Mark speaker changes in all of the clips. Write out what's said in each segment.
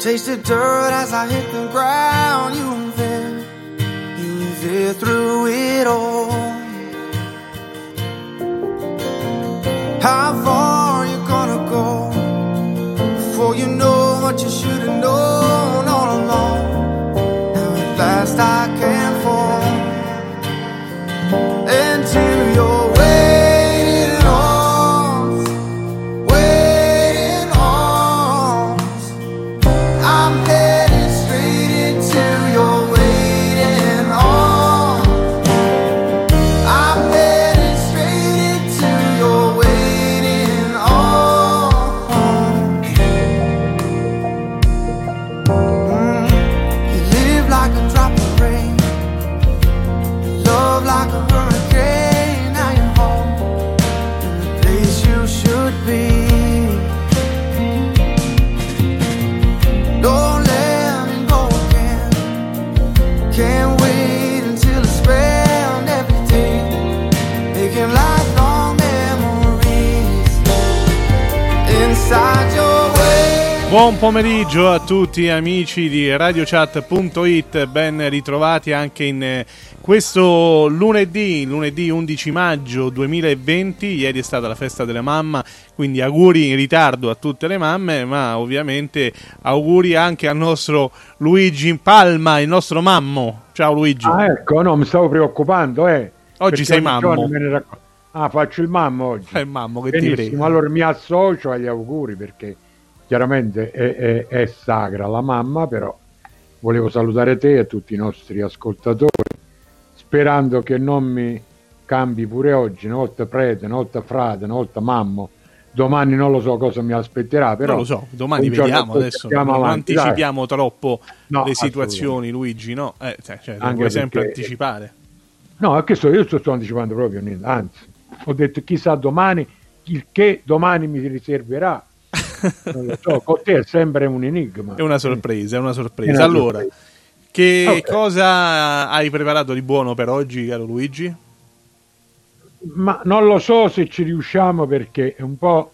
Speaker 1: Tasted dirt as I hit the ground. You were there, you were there through it all. How far you gonna go before you know what you should have known all along? Now at last I can
Speaker 2: Buon pomeriggio a tutti amici di radiochat.it, ben ritrovati anche in eh, questo lunedì, lunedì 11 maggio 2020, ieri è stata la festa della mamma, quindi auguri in ritardo a tutte le mamme, ma ovviamente auguri anche al nostro Luigi in Palma, il nostro mammo. Ciao Luigi.
Speaker 3: Ah, ecco, no, mi stavo preoccupando, eh.
Speaker 2: Oggi sei mammo.
Speaker 3: racco- Ah, faccio il mammo oggi.
Speaker 2: Eh, mammo, che ti
Speaker 3: Benissimo,
Speaker 2: prego.
Speaker 3: allora mi associo agli auguri perché chiaramente è, è- è sacra la mamma, però volevo salutare te e tutti i nostri ascoltatori, sperando che non mi cambi pure oggi, una volta prete, una volta frate, una volta mammo. Domani non lo so cosa mi aspetterà, però
Speaker 2: non lo so, domani vediamo adesso. Non
Speaker 3: avanti, dai.
Speaker 2: anticipiamo troppo
Speaker 3: No,
Speaker 2: le situazioni, Luigi, no? Eh, cioè, cioè,
Speaker 3: Anche
Speaker 2: vuoi sempre
Speaker 3: perché-
Speaker 2: anticipare.
Speaker 3: No, è che so, io sto, sto anticipando proprio niente, anzi, ho detto chissà domani, il che domani mi riserverà. Non lo so, con te è sempre un enigma.
Speaker 2: È una sorpresa, è una
Speaker 3: È
Speaker 2: sorpresa.
Speaker 3: una
Speaker 2: allora,
Speaker 3: sorpresa.
Speaker 2: che
Speaker 3: Ok.
Speaker 2: cosa hai preparato di buono per oggi, caro Luigi?
Speaker 3: Ma non lo so se ci riusciamo perché è un po'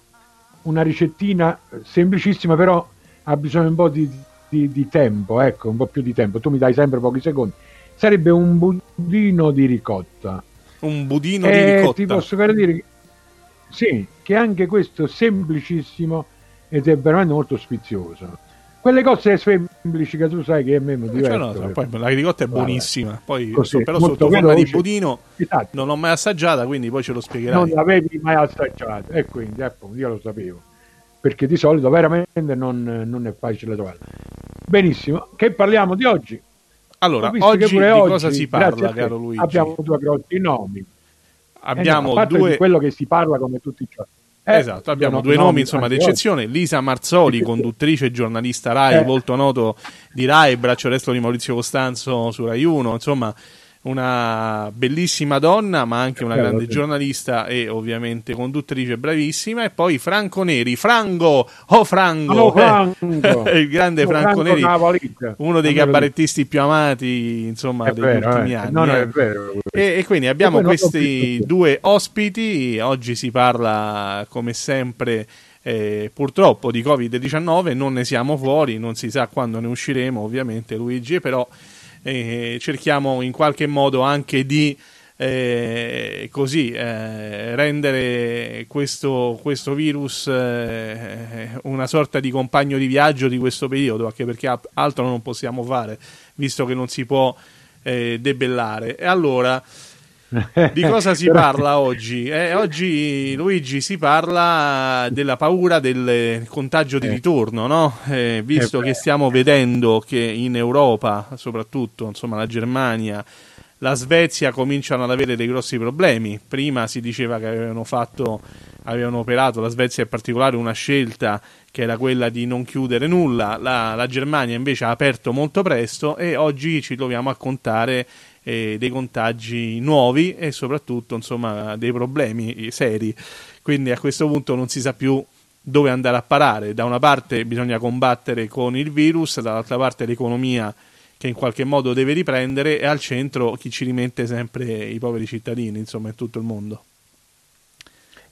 Speaker 3: una ricettina semplicissima, però ha bisogno un po' di, di- di tempo, ecco, un po' più di tempo. Tu mi dai sempre pochi secondi. Sarebbe un budino di ricotta.
Speaker 2: Un budino di
Speaker 3: E
Speaker 2: ricotta.
Speaker 3: ti posso per dire sì, che anche questo è semplicissimo ed è veramente molto sfizioso. Quelle cose semplici che tu sai che a me mi
Speaker 2: Cioè,
Speaker 3: divertono.
Speaker 2: no, no, poi la ricotta è buonissima. Poi,
Speaker 3: così,
Speaker 2: però sotto forma di budino
Speaker 3: Esatto.
Speaker 2: non l'ho mai assaggiata, quindi poi ce lo spiegherai.
Speaker 3: non l'avevi mai assaggiato e quindi appunto io lo sapevo perché di solito veramente non, non è facile trovarlo benissimo che parliamo di oggi
Speaker 2: Allora, oggi di
Speaker 3: pure
Speaker 2: cosa
Speaker 3: oggi,
Speaker 2: si parla, caro Luigi?
Speaker 3: abbiamo due grossi nomi Eh no,
Speaker 2: Abbiamo
Speaker 3: a parte
Speaker 2: due
Speaker 3: di quello che si parla come tutti i giorni. Eh,
Speaker 2: Esatto, abbiamo
Speaker 3: no,
Speaker 2: due nomi insomma
Speaker 3: anche
Speaker 2: d'eccezione, Lisa Marzoli, conduttrice e giornalista Rai,
Speaker 3: Eh.
Speaker 2: volto noto di Rai, braccio destro di Maurizio Costanzo su Rai 1, insomma una bellissima donna ma anche una
Speaker 3: Eh,
Speaker 2: grande
Speaker 3: sì.
Speaker 2: giornalista e ovviamente conduttrice bravissima e poi Franco Neri, Frango, oh Frango,
Speaker 3: Oh, Franco.
Speaker 2: il grande
Speaker 3: Oh,
Speaker 2: Franco
Speaker 3: Franco
Speaker 2: Neri, uno dei cabarettisti più amati insomma
Speaker 3: È
Speaker 2: degli
Speaker 3: vero,
Speaker 2: ultimi
Speaker 3: eh.
Speaker 2: anni.
Speaker 3: No, no,
Speaker 2: eh.
Speaker 3: vero.
Speaker 2: E, e quindi abbiamo
Speaker 3: E
Speaker 2: questi due ospiti. Oggi si parla, come sempre, eh, purtroppo di Covid-19. Non ne siamo fuori, non si sa quando ne usciremo, ovviamente, Luigi. Però eh, cerchiamo in qualche modo anche di. eh, così eh, rendere questo, questo virus eh, una sorta di compagno di viaggio di questo periodo, anche perché altro non possiamo fare, visto che non si può eh, debellare. E allora Di cosa si parla oggi? Eh, oggi, Luigi, si parla della paura del contagio di
Speaker 3: Eh.
Speaker 2: ritorno, no? Eh, visto
Speaker 3: Eh,
Speaker 2: che stiamo vedendo che in Europa, soprattutto insomma, la Germania, la Svezia cominciano ad avere dei grossi problemi. Prima si diceva che avevano fatto, avevano operato, la Svezia in particolare, una scelta che era quella di non chiudere nulla. La, la Germania invece ha aperto molto presto e oggi ci troviamo a contare eh, dei contagi nuovi e soprattutto insomma, dei problemi seri. Quindi a questo punto non si sa più dove andare a parare. Da una parte bisogna combattere con il virus, dall'altra parte l'economia che in qualche modo deve riprendere e al centro chi ci rimette sempre i poveri cittadini, insomma, in tutto il mondo.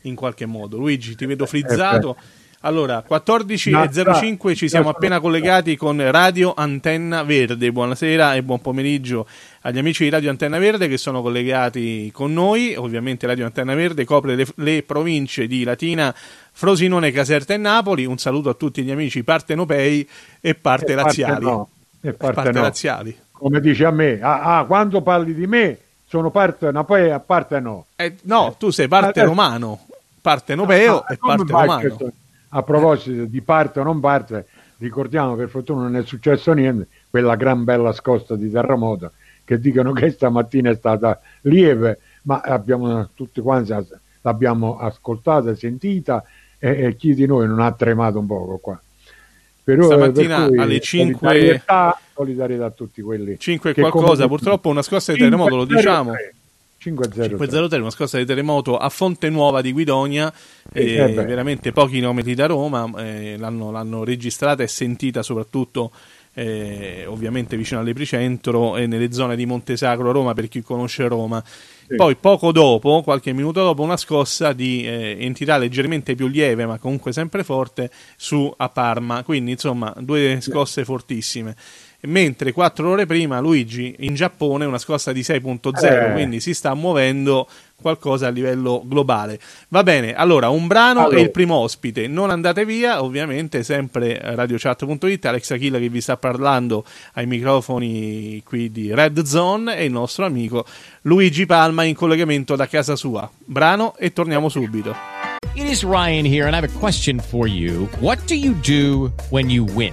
Speaker 2: In qualche modo. Luigi, ti vedo frizzato. Allora, 14.05 ci siamo appena collegati con Radio Antenna Verde. Buonasera e buon pomeriggio agli amici di Radio Antenna Verde che sono collegati con noi. Ovviamente Radio Antenna Verde copre le, le province di Latina, Frosinone, Caserta e Napoli. Un saluto a tutti gli amici partenopei e parte
Speaker 3: E parte
Speaker 2: laziali.
Speaker 3: no, e parte
Speaker 2: parte
Speaker 3: no.
Speaker 2: laziali.
Speaker 3: Come dice a me, ah, ah, quando parli di me sono parte, no, poi a parte no.
Speaker 2: Eh, no, tu sei parte
Speaker 3: Eh,
Speaker 2: romano, parte nopeo
Speaker 3: Ah,
Speaker 2: e parte romano.
Speaker 3: questo- A proposito di parte o non parte, ricordiamo per fortuna non è successo niente, quella gran bella scossa di terremoto che dicono che stamattina è stata lieve, ma abbiamo tutti quanti l'abbiamo ascoltata, sentita e, e chi di noi non ha tremato un poco qua. Però,
Speaker 2: Stamattina
Speaker 3: per cui
Speaker 2: alle 5
Speaker 3: solidarietà, solidarietà a tutti quelli
Speaker 2: 5 e
Speaker 3: che
Speaker 2: qualcosa,
Speaker 3: comunque-
Speaker 2: purtroppo una scossa di terremoto, lo
Speaker 3: 5-0-3.
Speaker 2: diciamo.
Speaker 3: 5-0.
Speaker 2: 503, una scossa di terremoto a Fonte Nuova di Guidonia, eh,
Speaker 3: eh beh.
Speaker 2: veramente pochi chilometri da Roma, eh, l'hanno, l'hanno registrata e sentita soprattutto eh, ovviamente vicino all'epicentro e nelle zone di Montesacro Roma per chi conosce Roma.
Speaker 3: Sì.
Speaker 2: Poi poco dopo, qualche minuto dopo, una scossa di eh, entità leggermente più lieve ma comunque sempre forte su a Parma, quindi insomma due scosse fortissime. Mentre quattro ore prima Luigi in Giappone una scossa di 6.0,
Speaker 3: Eh.
Speaker 2: quindi si sta muovendo qualcosa a livello globale. Va bene, allora un brano
Speaker 3: Allora.
Speaker 2: e il primo ospite. Non andate via, ovviamente sempre radiochat.it, Alex Achilla che vi sta parlando ai microfoni qui di Red Zone e il nostro amico Luigi Palma in collegamento da casa sua. Brano e torniamo subito.
Speaker 4: It is Ryan here, and I have a question for you. What do you do when you win?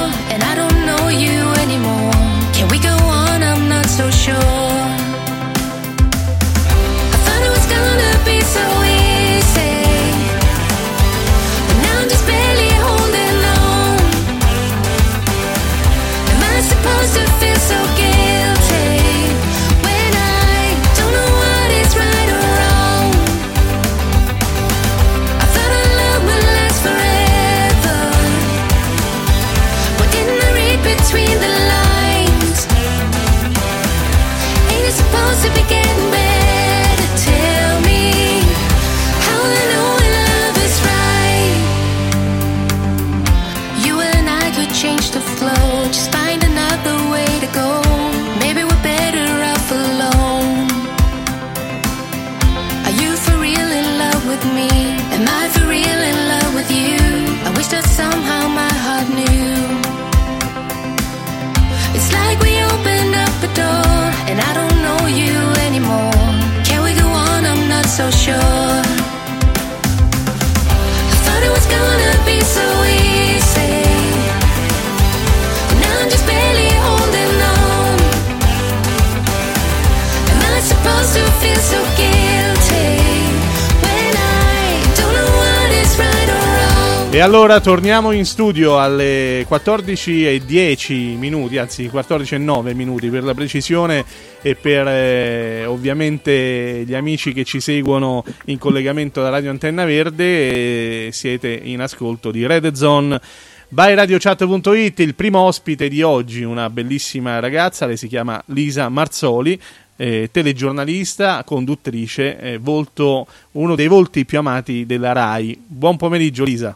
Speaker 2: allora torniamo in studio alle 14 e 10 minuti, anzi 14 e 9 minuti per la precisione e per eh, ovviamente gli amici che ci seguono in collegamento da Radio Antenna Verde, eh, siete in ascolto di Red Zone by radiochat.it, il primo ospite di oggi, una bellissima ragazza, lei si chiama Lisa Marzoli, eh, telegiornalista, conduttrice, eh, volto, uno dei volti più amati della RAI. Buon pomeriggio Lisa.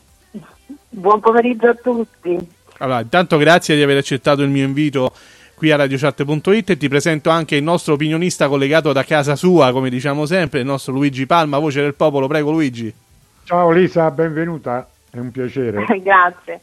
Speaker 5: Buon pomeriggio a tutti.
Speaker 2: Allora, intanto grazie di aver accettato il mio invito qui a radiochat.it e ti presento anche il nostro opinionista collegato da casa sua, come diciamo sempre, il nostro Luigi Palma, voce del popolo. Prego Luigi.
Speaker 3: Ciao Lisa, benvenuta, è un piacere.
Speaker 5: Grazie.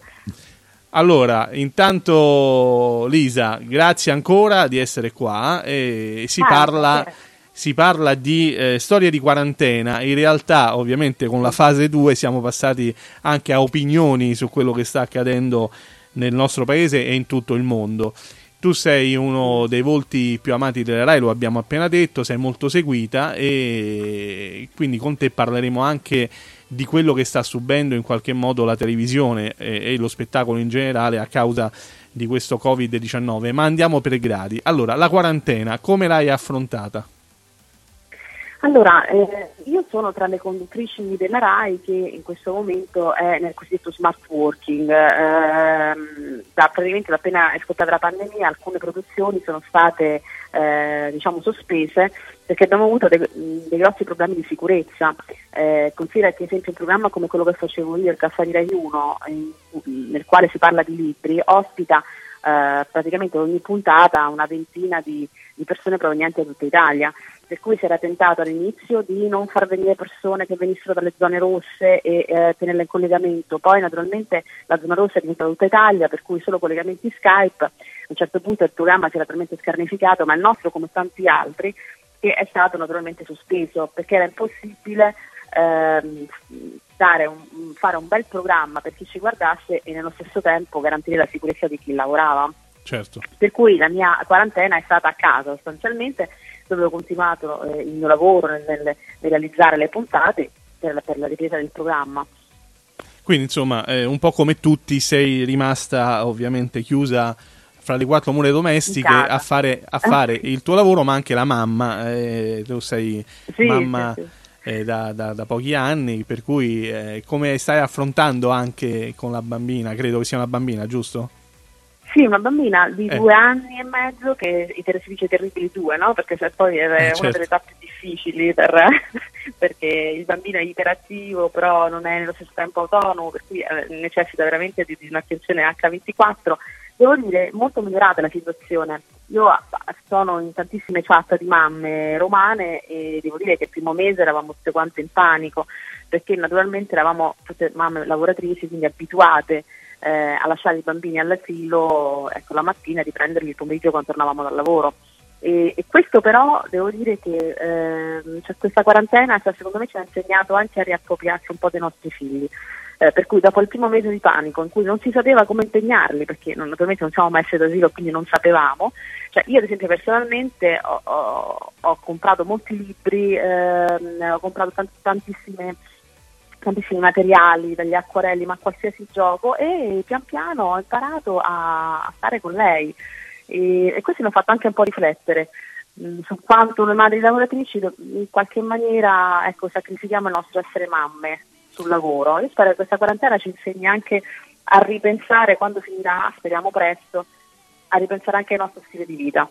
Speaker 2: Allora, intanto Lisa, grazie ancora di essere qua e si
Speaker 5: Ah,
Speaker 2: parla
Speaker 5: sì.
Speaker 2: Si parla di eh, storie di quarantena. In realtà, ovviamente, con la fase 2 siamo passati anche a opinioni su quello che sta accadendo nel nostro paese e in tutto il mondo. Tu sei uno dei volti più amati della Rai, lo abbiamo appena detto, sei molto seguita e quindi con te parleremo anche di quello che sta subendo in qualche modo la televisione e, e lo spettacolo in generale a causa di questo Covid-19. Ma andiamo per gradi. Allora, la quarantena, come l'hai affrontata?
Speaker 5: Allora, eh, io sono tra le conduttrici della RAI che in questo momento è nel cosiddetto smart working. Ehm, da, praticamente da appena è scottata la pandemia alcune produzioni sono state eh, diciamo, sospese perché abbiamo avuto dei, dei grossi problemi di sicurezza. Eh, considera che esempio un programma come quello che facevo io, il Caffè di Rai 1, in- nel quale si parla di libri, ospita eh, praticamente ogni puntata una ventina di, di persone provenienti da tutta Italia. Per cui si era tentato all'inizio di non far venire persone che venissero dalle zone rosse e eh, tenerle in collegamento. Poi naturalmente la zona rossa è diventata tutta Italia, per cui solo collegamenti Skype. A un certo punto il programma si era talmente scarnificato, ma il nostro, come tanti altri, che è stato naturalmente sospeso perché era impossibile ehm, un- fare un bel programma per chi ci guardasse e nello stesso tempo garantire la sicurezza di chi lavorava.
Speaker 2: Certo.
Speaker 5: Per cui la mia quarantena è stata a casa sostanzialmente, dove ho continuato eh, il mio lavoro nel, nel- realizzare le puntate per la, per la ripresa del programma.
Speaker 2: Quindi, insomma, eh, un po' come tutti, sei rimasta ovviamente chiusa fra le quattro mura domestiche a fare, a fare il tuo lavoro, ma anche la mamma. eh, tu sei
Speaker 5: Sì,
Speaker 2: mamma
Speaker 5: sì,
Speaker 2: eh, da, da- da pochi anni, per cui eh, come stai affrontando anche con la bambina? Credo che sia una bambina, giusto?
Speaker 5: Sì, una bambina di
Speaker 2: Eh.
Speaker 5: due anni e mezzo, che si dice terribili due, no? Perché poi è
Speaker 2: Eh,
Speaker 5: una
Speaker 2: certo.
Speaker 5: delle tappe difficili per- perché il bambino è iperattivo, però non è nello stesso tempo autonomo, per cui eh, necessita veramente di, di un'attenzione H24. Devo dire, molto migliorata la situazione. Io ah, sono in tantissime chat di mamme romane e devo dire che il primo mese eravamo tutte quante in panico, perché naturalmente eravamo tutte mamme lavoratrici, quindi abituate eh, a lasciare i bambini all'asilo ecco, la mattina e riprenderli il pomeriggio quando tornavamo dal lavoro. E, e questo però devo dire che ehm, cioè, questa quarantena cioè, secondo me ci ha insegnato anche a riappropriarsi un po' dei nostri figli. Eh, per cui dopo il primo mese di panico in cui non si sapeva come impegnarli, perché non- naturalmente non siamo messi d'asilo quindi non sapevamo, cioè, io ad esempio personalmente ho, ho- ho comprato molti libri, ehm, ho comprato tant- tantissime tantissimi materiali, dagli acquarelli, ma qualsiasi gioco e pian piano ho imparato a, a stare con lei e, e questo mi ha fatto anche un po' riflettere mh, su quanto noi madri lavoratrici in qualche maniera ecco, sacrifichiamo il nostro essere mamme sul lavoro. Io spero che questa quarantena ci insegni anche a ripensare quando finirà, speriamo presto, a ripensare anche al nostro stile di vita.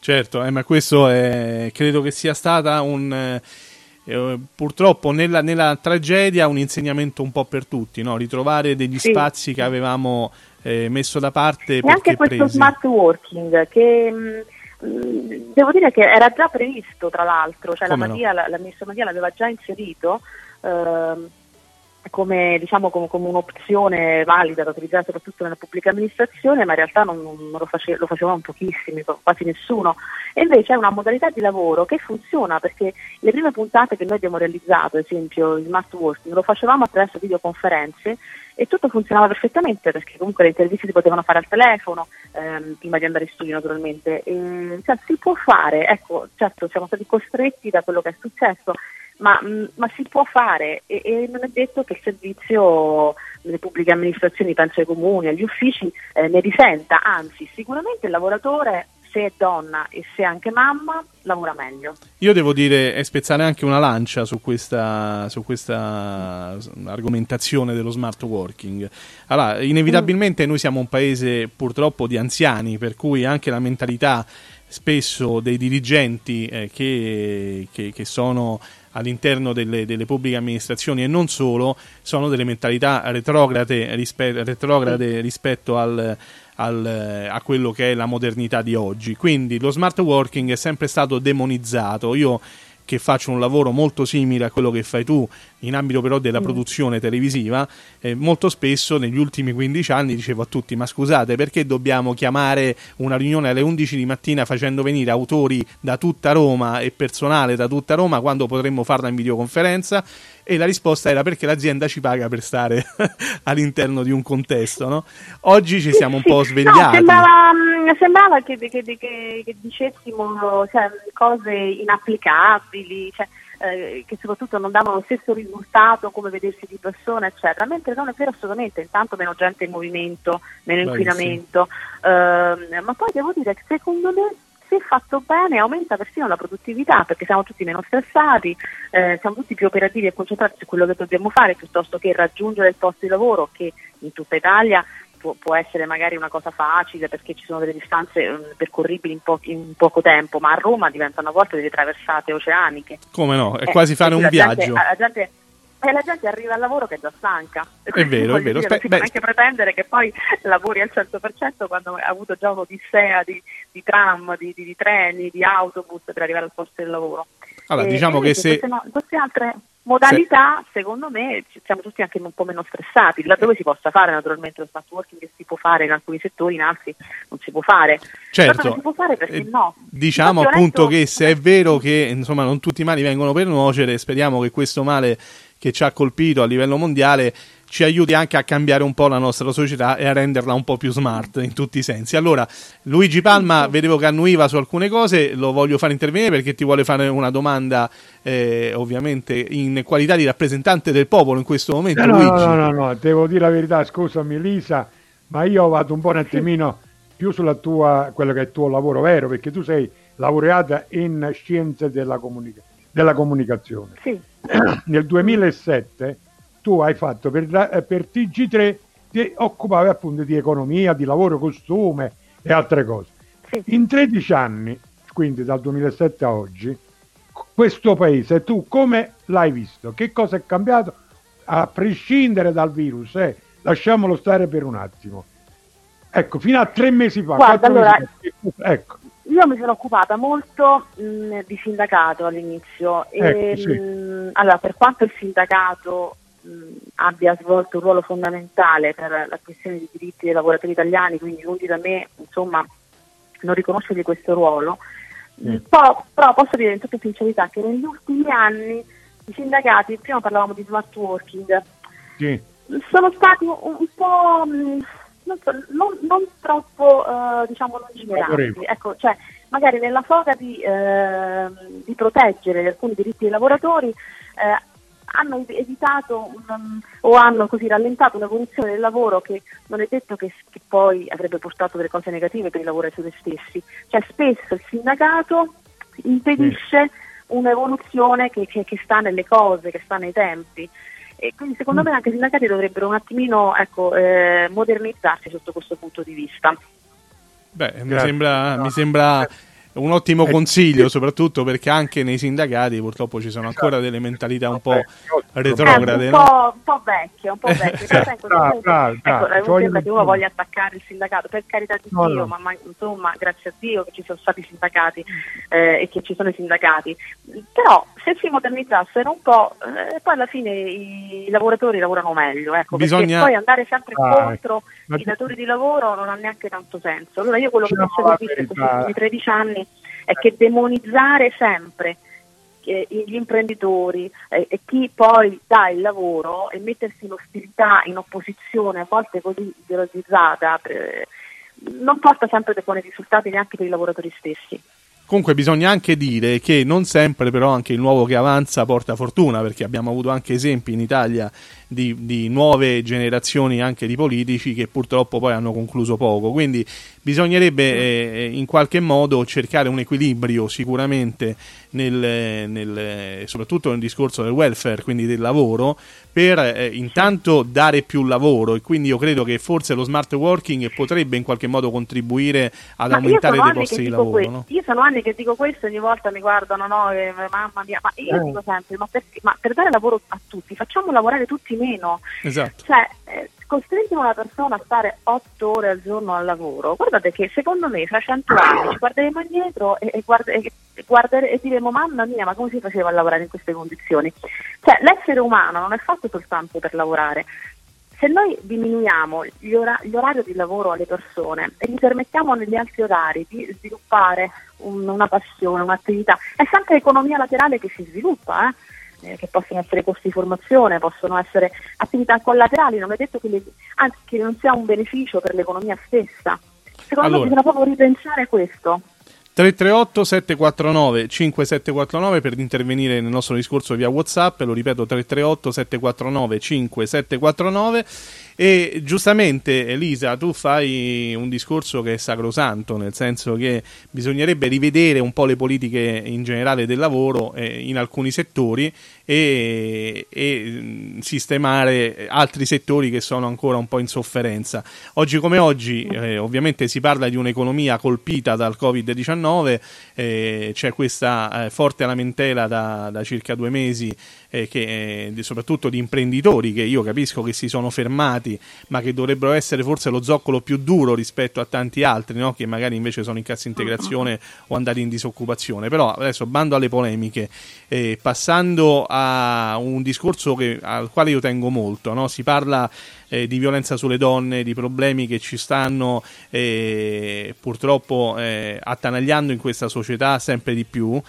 Speaker 2: Certo, eh, ma questo è- credo che sia stata un... eh, eh, purtroppo nella, nella tragedia un insegnamento un po' per tutti, no? ritrovare degli
Speaker 5: Sì.
Speaker 2: spazi che avevamo eh, messo da parte
Speaker 5: E anche questo
Speaker 2: presi.
Speaker 5: smart working che mh, mh, devo dire che era già previsto tra l'altro, cioè la,
Speaker 2: Come no?
Speaker 5: La, la Madia l'aveva già inserito ehm, come, diciamo, come, come un'opzione valida da utilizzare soprattutto nella pubblica amministrazione, ma in realtà non, non lo, face- lo facevano pochissimi, quasi nessuno. E invece è una modalità di lavoro che funziona perché le prime puntate che noi abbiamo realizzato, ad esempio il smart working, lo facevamo attraverso videoconferenze e tutto funzionava perfettamente perché comunque le interviste si potevano fare al telefono ehm, prima di andare in studio naturalmente. E, cioè, si può fare, ecco, certo siamo stati costretti da quello che è successo, ma, mh, ma si può fare e, e non è detto che il servizio le pubbliche amministrazioni, penso ai comuni, agli uffici, eh, ne risenta, anzi sicuramente il lavoratore se è donna e se è anche mamma lavora meglio.
Speaker 2: Io devo dire e spezzare anche una lancia su questa, su questa argomentazione dello smart working. Allora, inevitabilmente noi siamo un paese purtroppo di anziani, per cui anche la mentalità spesso dei dirigenti eh, che, che, che sono all'interno delle, delle, pubbliche amministrazioni e non solo, sono delle mentalità retrograde, rispe- retrograde rispetto al, al, a quello che è la modernità di oggi. Quindi lo smart working è sempre stato demonizzato. Io che faccio un lavoro molto simile a quello che fai tu in ambito però della mm. produzione televisiva, eh, molto spesso negli ultimi 15 anni dicevo a tutti ma scusate perché dobbiamo chiamare una riunione alle 11 di mattina facendo venire autori da tutta Roma e personale da tutta Roma quando potremmo farla in videoconferenza? E la risposta era perché l'azienda ci paga per stare all'interno di un contesto. No? Oggi ci siamo un po' svegliati. No,
Speaker 5: sembrava, mm, sembrava che, che, che, che, dicessimo cioè, cose inapplicabili. Cioè, eh, che soprattutto non davano lo stesso risultato come vedersi di persona, eccetera, mentre non è vero assolutamente, intanto meno gente in movimento, meno inquinamento, eh, ma poi devo dire che secondo me se fatto bene aumenta persino la produttività perché siamo tutti meno stressati, eh, siamo tutti più operativi e concentrati su quello che dobbiamo fare piuttosto che raggiungere il posto di lavoro che in tutta Italia può, può, essere magari una cosa facile perché ci sono delle distanze um, percorribili in, po- in, poco tempo, ma a Roma diventano a volte delle traversate oceaniche.
Speaker 2: Come no? È eh, quasi fare un viaggio.
Speaker 5: Gente, eh, la gente arriva al lavoro che è già stanca.
Speaker 2: È vero, è vero.
Speaker 5: Dire, Spe- si può anche pretendere che poi lavori al 100% quando ha avuto già un'odissea di, di tram, di, di, di, treni, di autobus per arrivare al posto del lavoro.
Speaker 2: Allora, e, diciamo che se...
Speaker 5: Queste, no, queste altre modalità, sì. secondo me, siamo tutti anche un po' meno stressati, laddove si possa fare naturalmente lo smart working che si può fare in alcuni settori, in altri non si può fare.
Speaker 2: Certo,
Speaker 5: si può fare perché eh, no.
Speaker 2: Diciamo appunto letto... che se è vero che insomma non tutti i mali vengono per nuocere, speriamo che questo male che ci ha colpito a livello mondiale ci aiuti anche a cambiare un po' la nostra società e a renderla un po' più smart in tutti i sensi. Allora, Luigi Palma, vedevo che annuiva su alcune cose, lo voglio fare intervenire perché ti vuole fare una domanda, eh, ovviamente, in qualità di rappresentante del popolo in questo momento.
Speaker 3: No,
Speaker 2: Luigi.
Speaker 3: no, no, no, devo dire la verità, scusami Lisa, ma io vado un po' un attimino più sulla tua, quello che è il tuo lavoro vero, perché tu sei laureata in scienze della, comunica- della comunicazione.
Speaker 5: Sì.
Speaker 3: Nel 2007 tu hai fatto per, eh, per TG3 ti occupavi appunto di economia, di lavoro, costume e altre cose. In 13 anni, quindi dal 2007 a oggi, questo paese tu come l'hai visto? Che cosa è cambiato? A prescindere dal virus, eh, lasciamolo stare per un attimo. Ecco, fino a tre mesi fa.
Speaker 5: Guarda, allora,
Speaker 3: fa, ecco.
Speaker 5: Io mi sono occupata molto mh, di sindacato all'inizio.
Speaker 3: Ecco,
Speaker 5: e,
Speaker 3: sì.
Speaker 5: mh, allora, per quanto il sindacato abbia svolto un ruolo fondamentale per la questione dei diritti dei lavoratori italiani, quindi lungi da me insomma, non riconoscergli questo ruolo. Mm. Però, però, posso dire in tutta sincerità che negli ultimi anni i sindacati, prima parlavamo di smart working,
Speaker 3: sì.
Speaker 5: sono stati un, un po' non, so, non, non troppo uh, diciamo lungimiranti. Ecco, cioè, magari nella foga di, eh, di, proteggere alcuni diritti dei lavoratori eh, hanno evitato un, o hanno così rallentato un'evoluzione del lavoro che non è detto che, che, poi avrebbe portato delle cose negative per i lavoratori stessi. Cioè spesso il sindacato impedisce un'evoluzione che, che, che sta nelle cose, che sta nei tempi. E quindi secondo mm. me anche i sindacati dovrebbero un attimino ecco, eh, modernizzarsi sotto questo punto di vista.
Speaker 2: Beh, mi sembra, mi sembra un ottimo consiglio, soprattutto perché anche nei sindacati purtroppo ci sono ancora delle mentalità un po' retrograde.
Speaker 5: Eh, un, po', un po' vecchie, un po' vecchie. ecco, bravo, bravo, bravo. Ecco, sembra che uno voglia attaccare il sindacato, per carità di no, Dio, no. Ma, ma, insomma, grazie a Dio che ci sono stati i sindacati eh, e che ci sono i sindacati. Però se si modernizzassero un po', eh, poi alla fine i, lavoratori lavorano meglio, ecco, Bisogna... poi andare sempre ah, contro ecco. i datori di lavoro non ha neanche tanto senso. Allora io quello che ho visto in questi 13 anni è che demonizzare sempre eh, gli imprenditori eh, e chi poi dà il lavoro e mettersi in ostilità, in opposizione, a volte così ideologizzata, eh, non porta sempre dei buoni risultati neanche per i lavoratori stessi.
Speaker 2: Comunque bisogna anche dire che non sempre però anche il nuovo che avanza porta fortuna, perché abbiamo avuto anche esempi in Italia di, di nuove generazioni anche di politici che purtroppo poi hanno concluso poco. Quindi bisognerebbe eh, in qualche modo cercare un equilibrio sicuramente nel, nel, soprattutto nel discorso del welfare, quindi del lavoro, per eh, intanto dare più lavoro e quindi io credo che forse lo smart working potrebbe in qualche modo contribuire ad
Speaker 5: Ma
Speaker 2: aumentare dei posti di lavoro.
Speaker 5: questo,
Speaker 2: no?
Speaker 5: io sono anni che dico questo e ogni volta mi guardano, no, eh, mamma mia, ma io
Speaker 2: Eh.
Speaker 5: dico sempre, ma, perché- ma per dare lavoro a tutti, facciamo lavorare tutti meno.
Speaker 2: Esatto.
Speaker 5: Cioè, eh, costringiamo una persona a stare otto ore al giorno al lavoro. Guardate che secondo me fra cento anni ci guarderemo indietro e, e, guarda- e- guardere- e diremo mamma mia, ma come si faceva a lavorare in queste condizioni? Cioè, l'essere umano non è fatto soltanto per lavorare. Se noi diminuiamo gli ora- l'orario di lavoro alle persone e gli permettiamo negli altri orari di sviluppare un- una passione, un'attività, è sempre l'economia laterale che si sviluppa, eh? Eh, che possono essere corsi di formazione, possono essere attività collaterali, non è detto che, le- anzi, che non sia un beneficio per l'economia stessa. Secondo
Speaker 2: Allora.
Speaker 5: me bisogna proprio ripensare questo.
Speaker 2: 338 749 5749 per intervenire nel nostro discorso via WhatsApp, lo ripeto 338 749 5749 e giustamente Elisa tu fai un discorso che è sacrosanto, nel senso che bisognerebbe rivedere un po' le politiche in generale del lavoro eh, in alcuni settori e, e, mh, sistemare altri settori che sono ancora un po' in sofferenza. Oggi come oggi eh, ovviamente si parla di un'economia colpita dal Covid-19, eh, c'è questa eh, forte lamentela da, da circa due mesi eh, che, eh, soprattutto di imprenditori che io capisco che si sono fermati ma che dovrebbero essere forse lo zoccolo più duro rispetto a tanti altri no? che magari invece sono in cassa integrazione o andati in disoccupazione però adesso bando alle polemiche eh, passando a un discorso che- al quale io tengo molto no? si parla eh, di violenza sulle donne, di problemi che ci stanno eh, purtroppo eh, attanagliando in questa società sempre di più.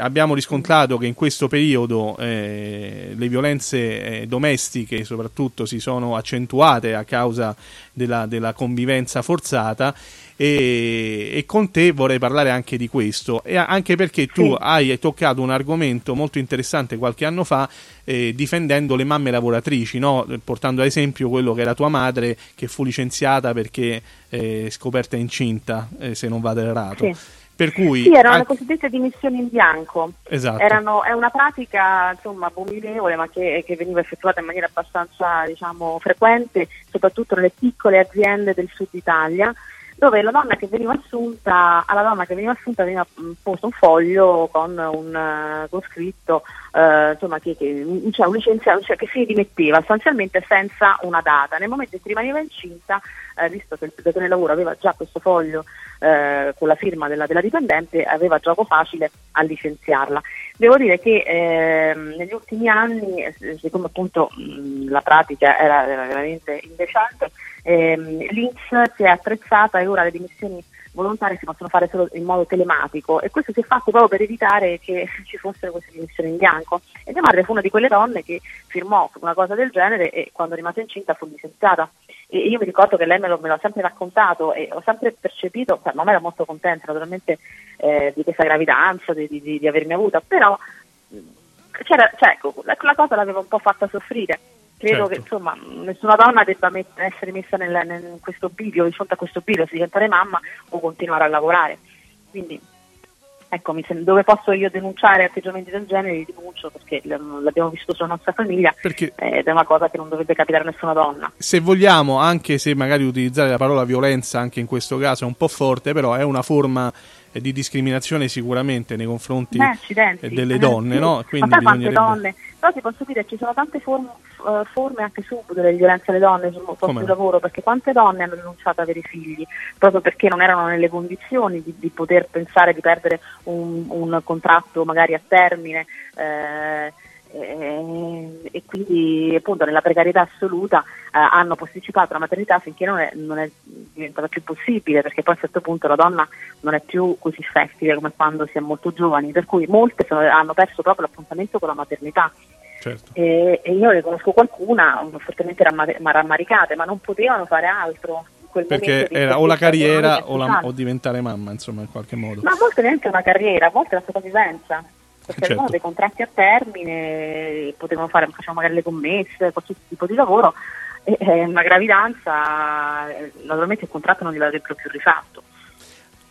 Speaker 2: Abbiamo riscontrato che in questo periodo eh, le violenze eh, domestiche soprattutto si sono accentuate a causa della, della convivenza forzata e, e con te vorrei parlare anche di questo e anche perché tu hai toccato un argomento molto interessante qualche anno fa eh, difendendo le mamme lavoratrici, no? portando ad esempio quello che era tua madre che fu licenziata perché eh, scoperta incinta, eh, se non vado errato.
Speaker 5: Sì.
Speaker 2: Per cui
Speaker 5: Sì, erano le
Speaker 2: an-
Speaker 5: cosiddette dimissioni in bianco.
Speaker 2: Esatto.
Speaker 5: Erano- è una pratica insomma, abominevole ma che, che veniva effettuata in maniera abbastanza diciamo, frequente, soprattutto nelle piccole aziende del sud Italia, dove la donna che veniva assunta, alla donna che veniva assunta veniva mh, posto un foglio con, un, eh, con scritto eh, insomma, che, che, cioè un licenziato cioè, che si dimetteva sostanzialmente senza una data. Nel momento in cui rimaneva incinta, eh, visto che il datore di lavoro aveva già questo foglio eh, con la firma della, della dipendente, aveva gioco facile a licenziarla. Devo dire che ehm, negli ultimi anni, eh, siccome appunto mh, la pratica era, era veramente indecente, ehm, l'Inps si è attrezzata e ora le dimissioni volontarie si possono fare solo in modo telematico e questo si è fatto proprio per evitare che ci fossero queste dimissioni in bianco. E mia madre fu una di quelle donne che firmò una cosa del genere e quando rimase incinta fu licenziata. E io mi ricordo che lei me, lo, me l'ha sempre raccontato e ho sempre percepito, cioè, mamma era molto contenta naturalmente eh, di questa gravidanza, di, di- di avermi avuta, però mh, c'era, cioè, ecco, la, la cosa l'aveva un po' fatta soffrire. Credo
Speaker 2: Certo.
Speaker 5: che insomma nessuna donna debba met- essere messa nel, nel- in questo bivio, di fronte a questo bivio, se diventare mamma o continuare a lavorare. Quindi ecco, dove posso io denunciare atteggiamenti del genere li denuncio perché l'abbiamo vissuto sulla nostra famiglia
Speaker 2: Perché-
Speaker 5: eh, ed è una cosa che non dovrebbe capitare a nessuna donna.
Speaker 2: se vogliamo, anche se magari utilizzare la parola violenza anche in questo caso è un po' forte, però è una forma di discriminazione sicuramente nei confronti
Speaker 5: Eh, accidenti.
Speaker 2: eh, delle
Speaker 5: Eh,
Speaker 2: donne, no? Quindi bisognerebbe-
Speaker 5: donne? Però ti posso dire che ci sono tante form- eh, forme anche subdole di violenza alle donne sul posto
Speaker 2: Come?
Speaker 5: di lavoro, perché quante donne hanno denunciato avere figli proprio perché non erano nelle condizioni di, di poter pensare di perdere un, un contratto magari a termine. eh, e, e quindi appunto nella precarietà assoluta eh, hanno posticipato la maternità finché non è, non è diventata più possibile perché poi a un certo punto la donna non è più così fettile come quando si è molto giovani per cui molte sono- hanno perso proprio l'appuntamento con la maternità
Speaker 2: Certo.
Speaker 5: e, e io ne conosco qualcuna fortemente ramma- ma rammaricate ma non potevano fare altro quel
Speaker 2: Perché era o la carriera o, la- o diventare mamma, insomma, in qualche modo.
Speaker 5: Ma a volte neanche una carriera, a volte la sopravvivenza. Perché
Speaker 2: Certo.
Speaker 5: avevano dei contratti a termine, potevano fare facevano magari le commesse, qualsiasi tipo di lavoro, e eh, una gravidanza, eh, naturalmente il contratto non gliel'avrebbero più rifatto.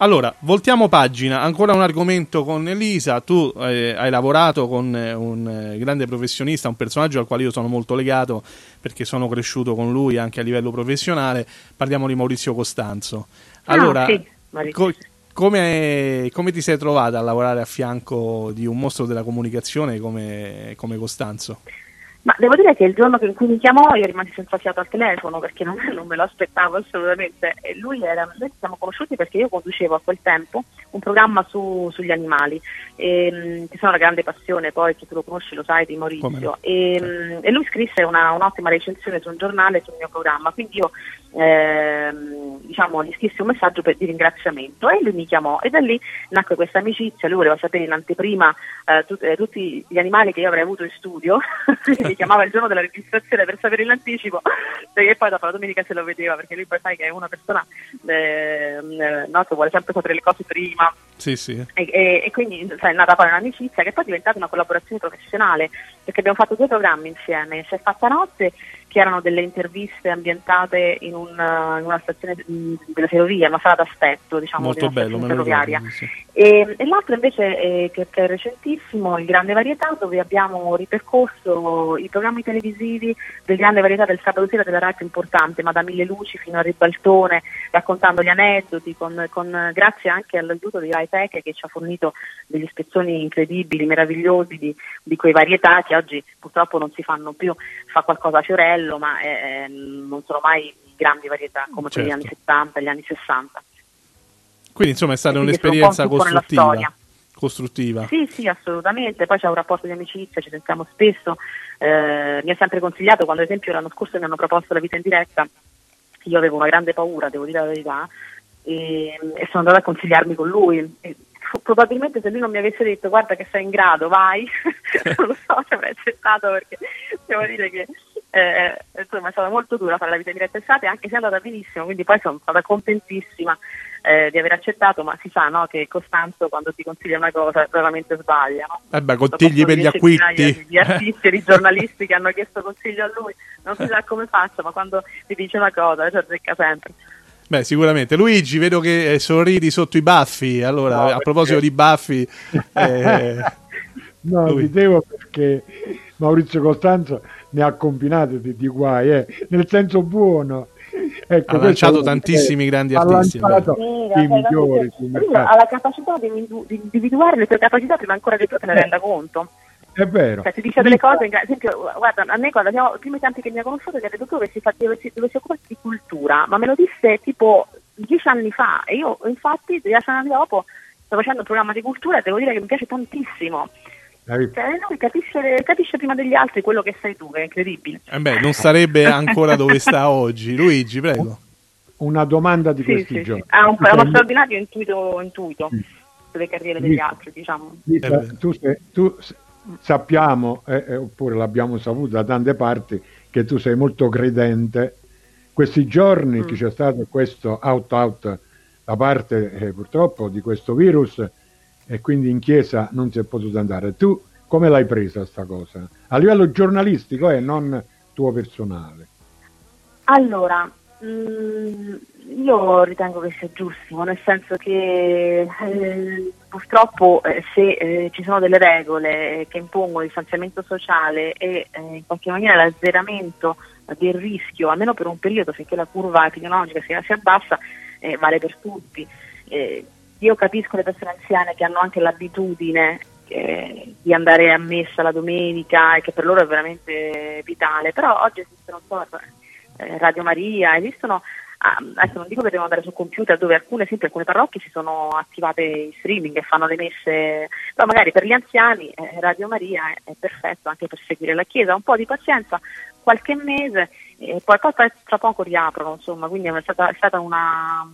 Speaker 2: Allora, voltiamo pagina, ancora un argomento con Elisa, tu eh, hai lavorato con eh, un eh, grande professionista, un personaggio al quale io sono molto legato perché sono cresciuto con lui anche a livello professionale, parliamo di Maurizio Costanzo.
Speaker 5: Ah,
Speaker 2: Allora,
Speaker 5: sì, Maurizio.
Speaker 2: co- come, come ti sei trovata a lavorare a fianco di un mostro della comunicazione come, come Costanzo?
Speaker 5: Ma devo dire che il giorno in cui mi chiamò io rimasi senza fiato al telefono perché non, non me lo aspettavo assolutamente. E lui era, noi ci siamo conosciuti perché io conducevo a quel tempo un programma su- sugli animali, ehm, che sono una grande passione, poi chi tu lo conosci lo sai di Maurizio.
Speaker 2: no.
Speaker 5: E, e lui scrisse una- un'ottima recensione su un giornale sul mio programma, quindi io ehm, diciamo, gli scrissi un messaggio per- di ringraziamento. E lui mi chiamò e da lì nacque questa amicizia, lui voleva sapere in anteprima eh, tut- eh, tutti gli animali che io avrei avuto in studio, mi chiamava il giorno della registrazione per sapere in anticipo. E poi dopo la domenica se lo vedeva perché lui poi sai che è una persona ehm, eh, no, che vuole sempre sapere le cose prima.
Speaker 2: Sì, sì.
Speaker 5: e, e- e quindi sai, è nata poi un'amicizia che poi è diventata una collaborazione professionale perché abbiamo fatto due programmi insieme, C'è fatta notte che erano delle interviste ambientate in, un, in una stazione della ferrovia, una sala d'aspetto diciamo
Speaker 2: Molto
Speaker 5: di una
Speaker 2: bello,
Speaker 5: ferroviaria.
Speaker 2: ricordo. sì.
Speaker 5: E, e l'altro invece eh, che, che è recentissimo, il Grande Varietà, dove abbiamo ripercorso i programmi televisivi del Grande Varietà del sabato sera della RAI più importante, ma da Mille Luci fino a Ribaltone, raccontando gli aneddoti, con, con- grazie anche all'aiuto di Rai Tech che ci ha fornito degli spezzoni incredibili, meravigliosi di, di quei varietà che oggi purtroppo non si fanno più, fa qualcosa a Fiorello, ma eh, non sono mai grandi varietà come
Speaker 2: Certo.
Speaker 5: anni 70 e gli anni 60.
Speaker 2: Quindi insomma è stata
Speaker 5: Quindi
Speaker 2: un'esperienza
Speaker 5: un
Speaker 2: costruttiva. Costruttiva.
Speaker 5: Sì, sì, assolutamente. Poi c'è un rapporto di amicizia, ci sentiamo spesso. Eh, mi ha sempre consigliato, quando ad esempio l'anno scorso mi hanno proposto la vita in diretta, io avevo una grande paura, devo dire la verità, e, e sono andata a consigliarmi con lui. E probabilmente se lui non mi avesse detto guarda che sei in grado, vai, non lo so se avrei accettato perché devo dire che eh, insomma è stata molto dura fare la vita diretta estate, anche se è andata benissimo, quindi poi sono stata contentissima eh, di aver accettato, ma si sa no, che Costanzo quando ti consiglia una cosa raramente sbaglia. No?
Speaker 2: Eh beh, consigli per gli acquisti.
Speaker 5: Di, di artisti e di giornalisti che hanno chiesto consiglio a lui, non si sa come faccia, ma quando ti dice una cosa, ci azzecca sempre.
Speaker 2: Beh, sicuramente. Luigi, vedo che eh, sorridi sotto i baffi. Allora,
Speaker 3: No,
Speaker 2: a proposito di baffi, eh,
Speaker 3: No,
Speaker 2: Lui.
Speaker 3: dicevo perché Maurizio Costanzo ne ha combinate di, di guai, eh, nel senso buono. Ecco,
Speaker 2: Ha lanciato tantissimi
Speaker 3: che
Speaker 2: grandi
Speaker 3: ha
Speaker 2: artisti,
Speaker 3: lanciato
Speaker 5: Sì,
Speaker 3: i migliori
Speaker 5: ha la capacità di, di individuare le tue capacità prima ancora che tu te ne
Speaker 3: Eh.
Speaker 5: renda conto.
Speaker 3: È vero.
Speaker 5: Cioè, si dice delle cose, ad esempio, guarda, a me quando abbiamo, i primi tempi che mi ha conosciuto, gli ha detto dove si, fa, dove, si, dove si occupa di cultura, ma me lo disse tipo dieci anni fa e io infatti dieci anni dopo sto facendo un programma di cultura e devo dire che mi piace tantissimo. Cioè, lui capisce, capisce prima degli altri quello che sei tu, che è incredibile.
Speaker 2: eh beh, non sarebbe ancora dove sta oggi. Luigi, prego.
Speaker 3: Una domanda di
Speaker 5: Sì,
Speaker 3: questi
Speaker 5: sì, sì.
Speaker 3: giorni.
Speaker 5: Ha un, uno straordinario intuito, intuito sulle carriere degli altri, diciamo.
Speaker 2: Eh
Speaker 3: tu, sei- tu sappiamo, eh, eh, oppure l'abbiamo saputo da tante parti, che tu sei molto credente. Questi giorni
Speaker 5: Mm.
Speaker 3: che c'è stato questo out-out da parte eh, purtroppo di questo virus e quindi in chiesa non si è potuto andare. Tu come l'hai presa sta cosa? A livello giornalistico e non tuo personale.
Speaker 5: Allora, mm, io ritengo che sia giusto, nel senso che eh, purtroppo eh, se eh, ci sono delle regole che impongono il distanziamento sociale e eh, in qualche maniera l'azzeramento del rischio, almeno per un periodo finché la curva epidemiologica si, si abbassa, eh, vale per tutti. Eh, io capisco le persone anziane che hanno anche l'abitudine eh, di andare a messa la domenica e che per loro è veramente vitale, però oggi esistono eh, Radio Maria, esistono, ah, adesso non dico che devono andare sul computer dove alcune, esempio, alcune parrocchie si sono attivate in streaming e fanno le messe, però magari per gli anziani eh, Radio Maria è, è perfetto anche per seguire la Chiesa, un po' di pazienza, qualche mese e poi, poi tra poco riaprono, insomma, quindi è stata, è stata una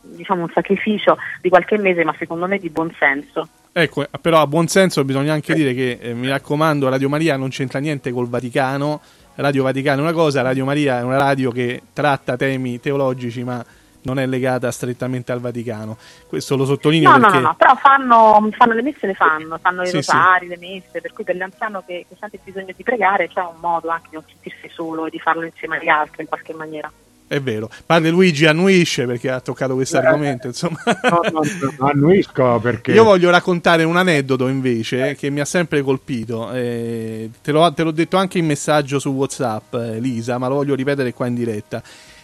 Speaker 5: diciamo un sacrificio di qualche mese, ma secondo me di buon senso.
Speaker 2: Ecco, però a buon senso bisogna anche dire che, eh, mi raccomando, Radio Maria non c'entra niente col Vaticano Radio Vaticana è una cosa, Radio Maria è una radio che tratta temi teologici, ma non è legata strettamente al Vaticano. Questo lo sottolineo
Speaker 5: No, no,
Speaker 2: perché
Speaker 5: no, no, però fanno, fanno le messe, le fanno, fanno i
Speaker 2: Sì,
Speaker 5: rosari, le messe, per cui per l'anziano che, che sente il bisogno di pregare c'è un modo anche di non sentirsi solo e di farlo insieme agli altri in qualche maniera.
Speaker 2: È vero. Padre Luigi annuisce perché ha toccato questo
Speaker 3: Eh.
Speaker 2: argomento, insomma.
Speaker 3: No, no, no, annuisco perché
Speaker 2: Io voglio raccontare un aneddoto invece che mi ha sempre colpito. eh, te, l'ho, te l'ho detto anche in messaggio su WhatsApp, eh, Lisa, ma lo voglio ripetere qua in diretta.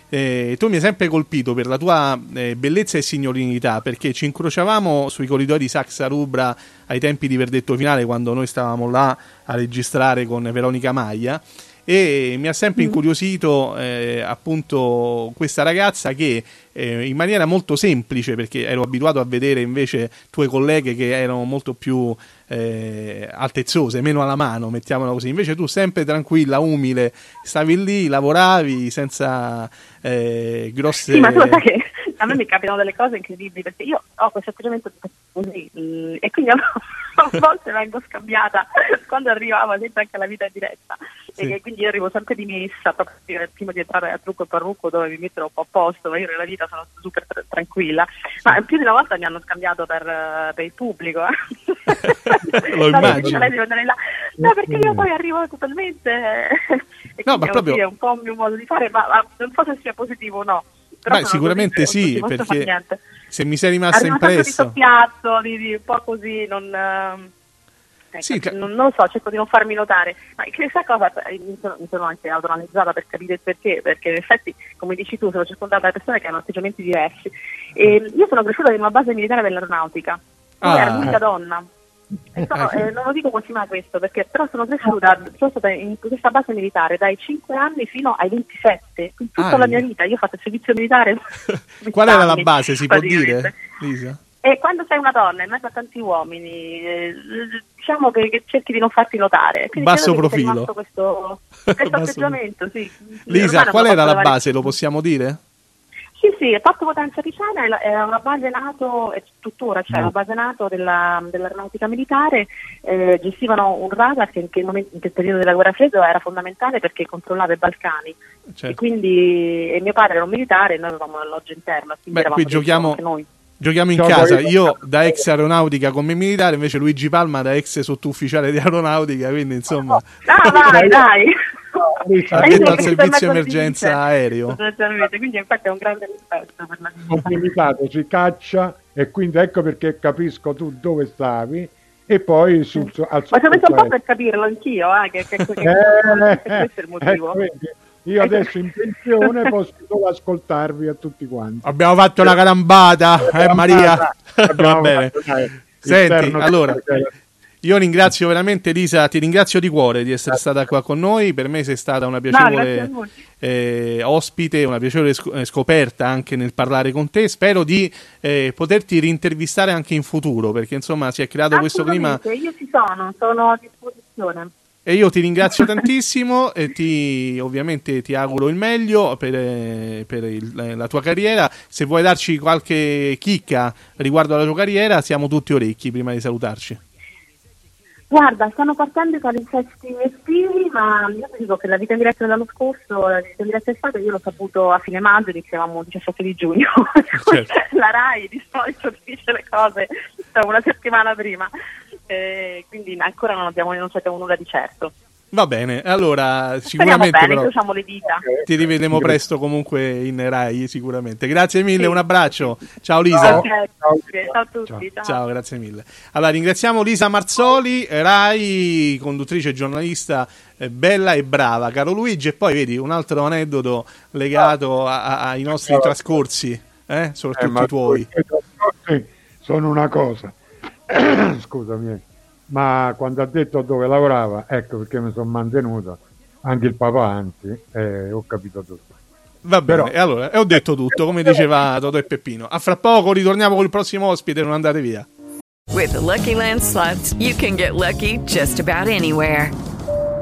Speaker 2: Eh, tu mi hai sempre colpito per la tua eh, bellezza e signorinità perché ci incrociavamo sui corridoi di Saxa Rubra ai tempi di verdetto finale quando noi stavamo là a registrare con Veronica Maglia e mi ha sempre incuriosito eh, appunto questa ragazza che eh, in maniera molto semplice perché ero abituato a vedere invece tue colleghe che erano molto più eh, altezzose, meno alla mano, mettiamola così. Invece tu sempre tranquilla, umile, stavi lì, lavoravi senza eh, grosse...
Speaker 5: Sì, ma tu sai che a me mi capitano delle cose incredibili perché io ho questo atteggiamento così mm, e quindi a a volte vengo scambiata quando arrivavo esempio anche alla vita diretta
Speaker 2: Sì.
Speaker 5: e quindi io arrivo sempre dimessa proprio prima di entrare a trucco e parrucco dove mi mettono un po' a posto ma io nella vita sono super tra- tranquilla ma più di una volta mi hanno scambiato per, eh, per il pubblico eh.
Speaker 2: Lo
Speaker 5: No,
Speaker 2: immagino.
Speaker 5: là. No, perché io poi arrivo totalmente e
Speaker 2: No,
Speaker 5: quindi
Speaker 2: ma
Speaker 5: è
Speaker 2: proprio-
Speaker 5: è un po' un mio modo di fare ma, ma non so se sia positivo o no
Speaker 2: Beh, sicuramente
Speaker 5: così,
Speaker 2: sì,
Speaker 5: non
Speaker 2: perché se mi sei rimasta
Speaker 5: tanto di soppiatto, di, di un po' così, non, ehm, ecco,
Speaker 2: Sì, tra-
Speaker 5: non, non lo so, cerco di non farmi notare. Ma questa cosa eh, mi sono, mi sono anche autoanalizzata per capire il perché, perché in effetti, come dici tu, sono circondata da persone che hanno atteggiamenti diversi. E io sono cresciuta in una base militare dell'aeronautica, dove
Speaker 2: Ah.
Speaker 5: ero l'unica donna. Sono- eh, non lo dico così mai questo, perché però sono cresciuta, sono stata in questa base militare dai 5 anni fino ai 27, in tutta
Speaker 2: Ah,
Speaker 5: la mia vita. Io ho fatto il servizio militare.
Speaker 2: Qual era la base, si può dire, Lisa?
Speaker 5: E quando sei una donna in mezzo a tanti uomini, eh, diciamo che, che cerchi di non farti notare. Quindi
Speaker 2: Basso profilo.
Speaker 5: questo, questo
Speaker 2: Basso-
Speaker 5: atteggiamento, sì.
Speaker 2: Lisa,
Speaker 5: Ormai
Speaker 2: qual era la base? Lo possiamo dire?
Speaker 5: Sì, sì, è Porto Potenza Picena è, è una base NATO, e tuttora c'è una base NATO della- dell'aeronautica militare, eh, gestivano un radar che in quel, momento, in quel periodo della guerra fredda era fondamentale perché controllava i Balcani. E
Speaker 2: Certo.
Speaker 5: quindi e mio padre era un militare e noi avevamo un alloggio interno. quindi
Speaker 2: Beh,
Speaker 5: eravamo
Speaker 2: qui giochiamo,
Speaker 5: anche noi.
Speaker 2: giochiamo in
Speaker 3: No,
Speaker 2: casa. Io da ex aeronautica come militare, invece Luigi Palma da ex sottufficiale di aeronautica, quindi insomma
Speaker 5: Ah, vai, dai!
Speaker 2: Addetto
Speaker 5: sono
Speaker 2: al servizio emergenza aereo.
Speaker 5: sostanzialmente, Quindi infatti è un grande rispetto per la
Speaker 3: Ho militato, si caccia e quindi ecco perché capisco tu dove stavi e poi sul, su- al
Speaker 5: Ma ci ho messo un po' per capirlo anch'io, eh, che, che, che, che-
Speaker 3: Eh,
Speaker 5: che questo è il motivo.
Speaker 3: ecco, vedi, io adesso in pensione posso solo ascoltarvi a tutti quanti.
Speaker 2: Abbiamo fatto la carambata, eh Maria? Va bene. Senti, allora, io ringrazio veramente Lisa, ti ringrazio di cuore di essere stata qua con noi, per me sei stata una
Speaker 5: No,
Speaker 2: piacevole
Speaker 5: voi.
Speaker 2: eh, ospite, una piacevole eh, scoperta anche nel parlare con te, spero di eh, poterti rintervistare anche in futuro, perché insomma si è creato questo clima
Speaker 5: Io ci sono, sono a disposizione.
Speaker 2: e io ti ringrazio tantissimo e ti, ovviamente ti auguro il meglio per, eh, per il- la tua carriera. Se vuoi darci qualche chicca riguardo alla tua carriera, siamo tutti orecchi prima di salutarci.
Speaker 5: Guarda, stanno partendo i palinsesti estivi, ma io ti dico che la vita in diretta dell'anno scorso, la vita in diretta estate, io l'ho saputo a fine maggio, iniziavamo il 17 di giugno.
Speaker 2: Certo.
Speaker 5: la RAI di solito dice le cose cioè, una settimana prima, Eh, quindi ancora non, abbiamo, non sappiamo nulla di certo.
Speaker 2: Va bene, allora sicuramente
Speaker 5: bene,
Speaker 2: però,
Speaker 5: le dita.
Speaker 2: ti rivedremo presto comunque in Rai, sicuramente. Grazie mille, un abbraccio. Ciao Lisa.
Speaker 5: Ok, ok, ciao a tutti. ciao.
Speaker 2: Ciao, grazie mille. Allora, ringraziamo Lisa Marzoli, Rai, conduttrice e giornalista eh, bella e brava, caro Luigi. E poi vedi un altro aneddoto legato a- a- ai nostri trascorsi, eh,
Speaker 3: Eh,
Speaker 2: soprattutto
Speaker 3: ma
Speaker 2: i tuoi.
Speaker 3: sono una cosa. Scusami, ma quando ha detto dove lavorava, ecco perché mi sono mantenuto, anche il papà anzi, eh, ho capito tutto.
Speaker 2: Va bene,
Speaker 3: Però-
Speaker 2: e allora, e ho detto tutto, come diceva Totò e Peppino. A fra poco ritorniamo col prossimo ospite, non andate via.
Speaker 6: With the Lucky Land slots, you can get lucky just about anywhere.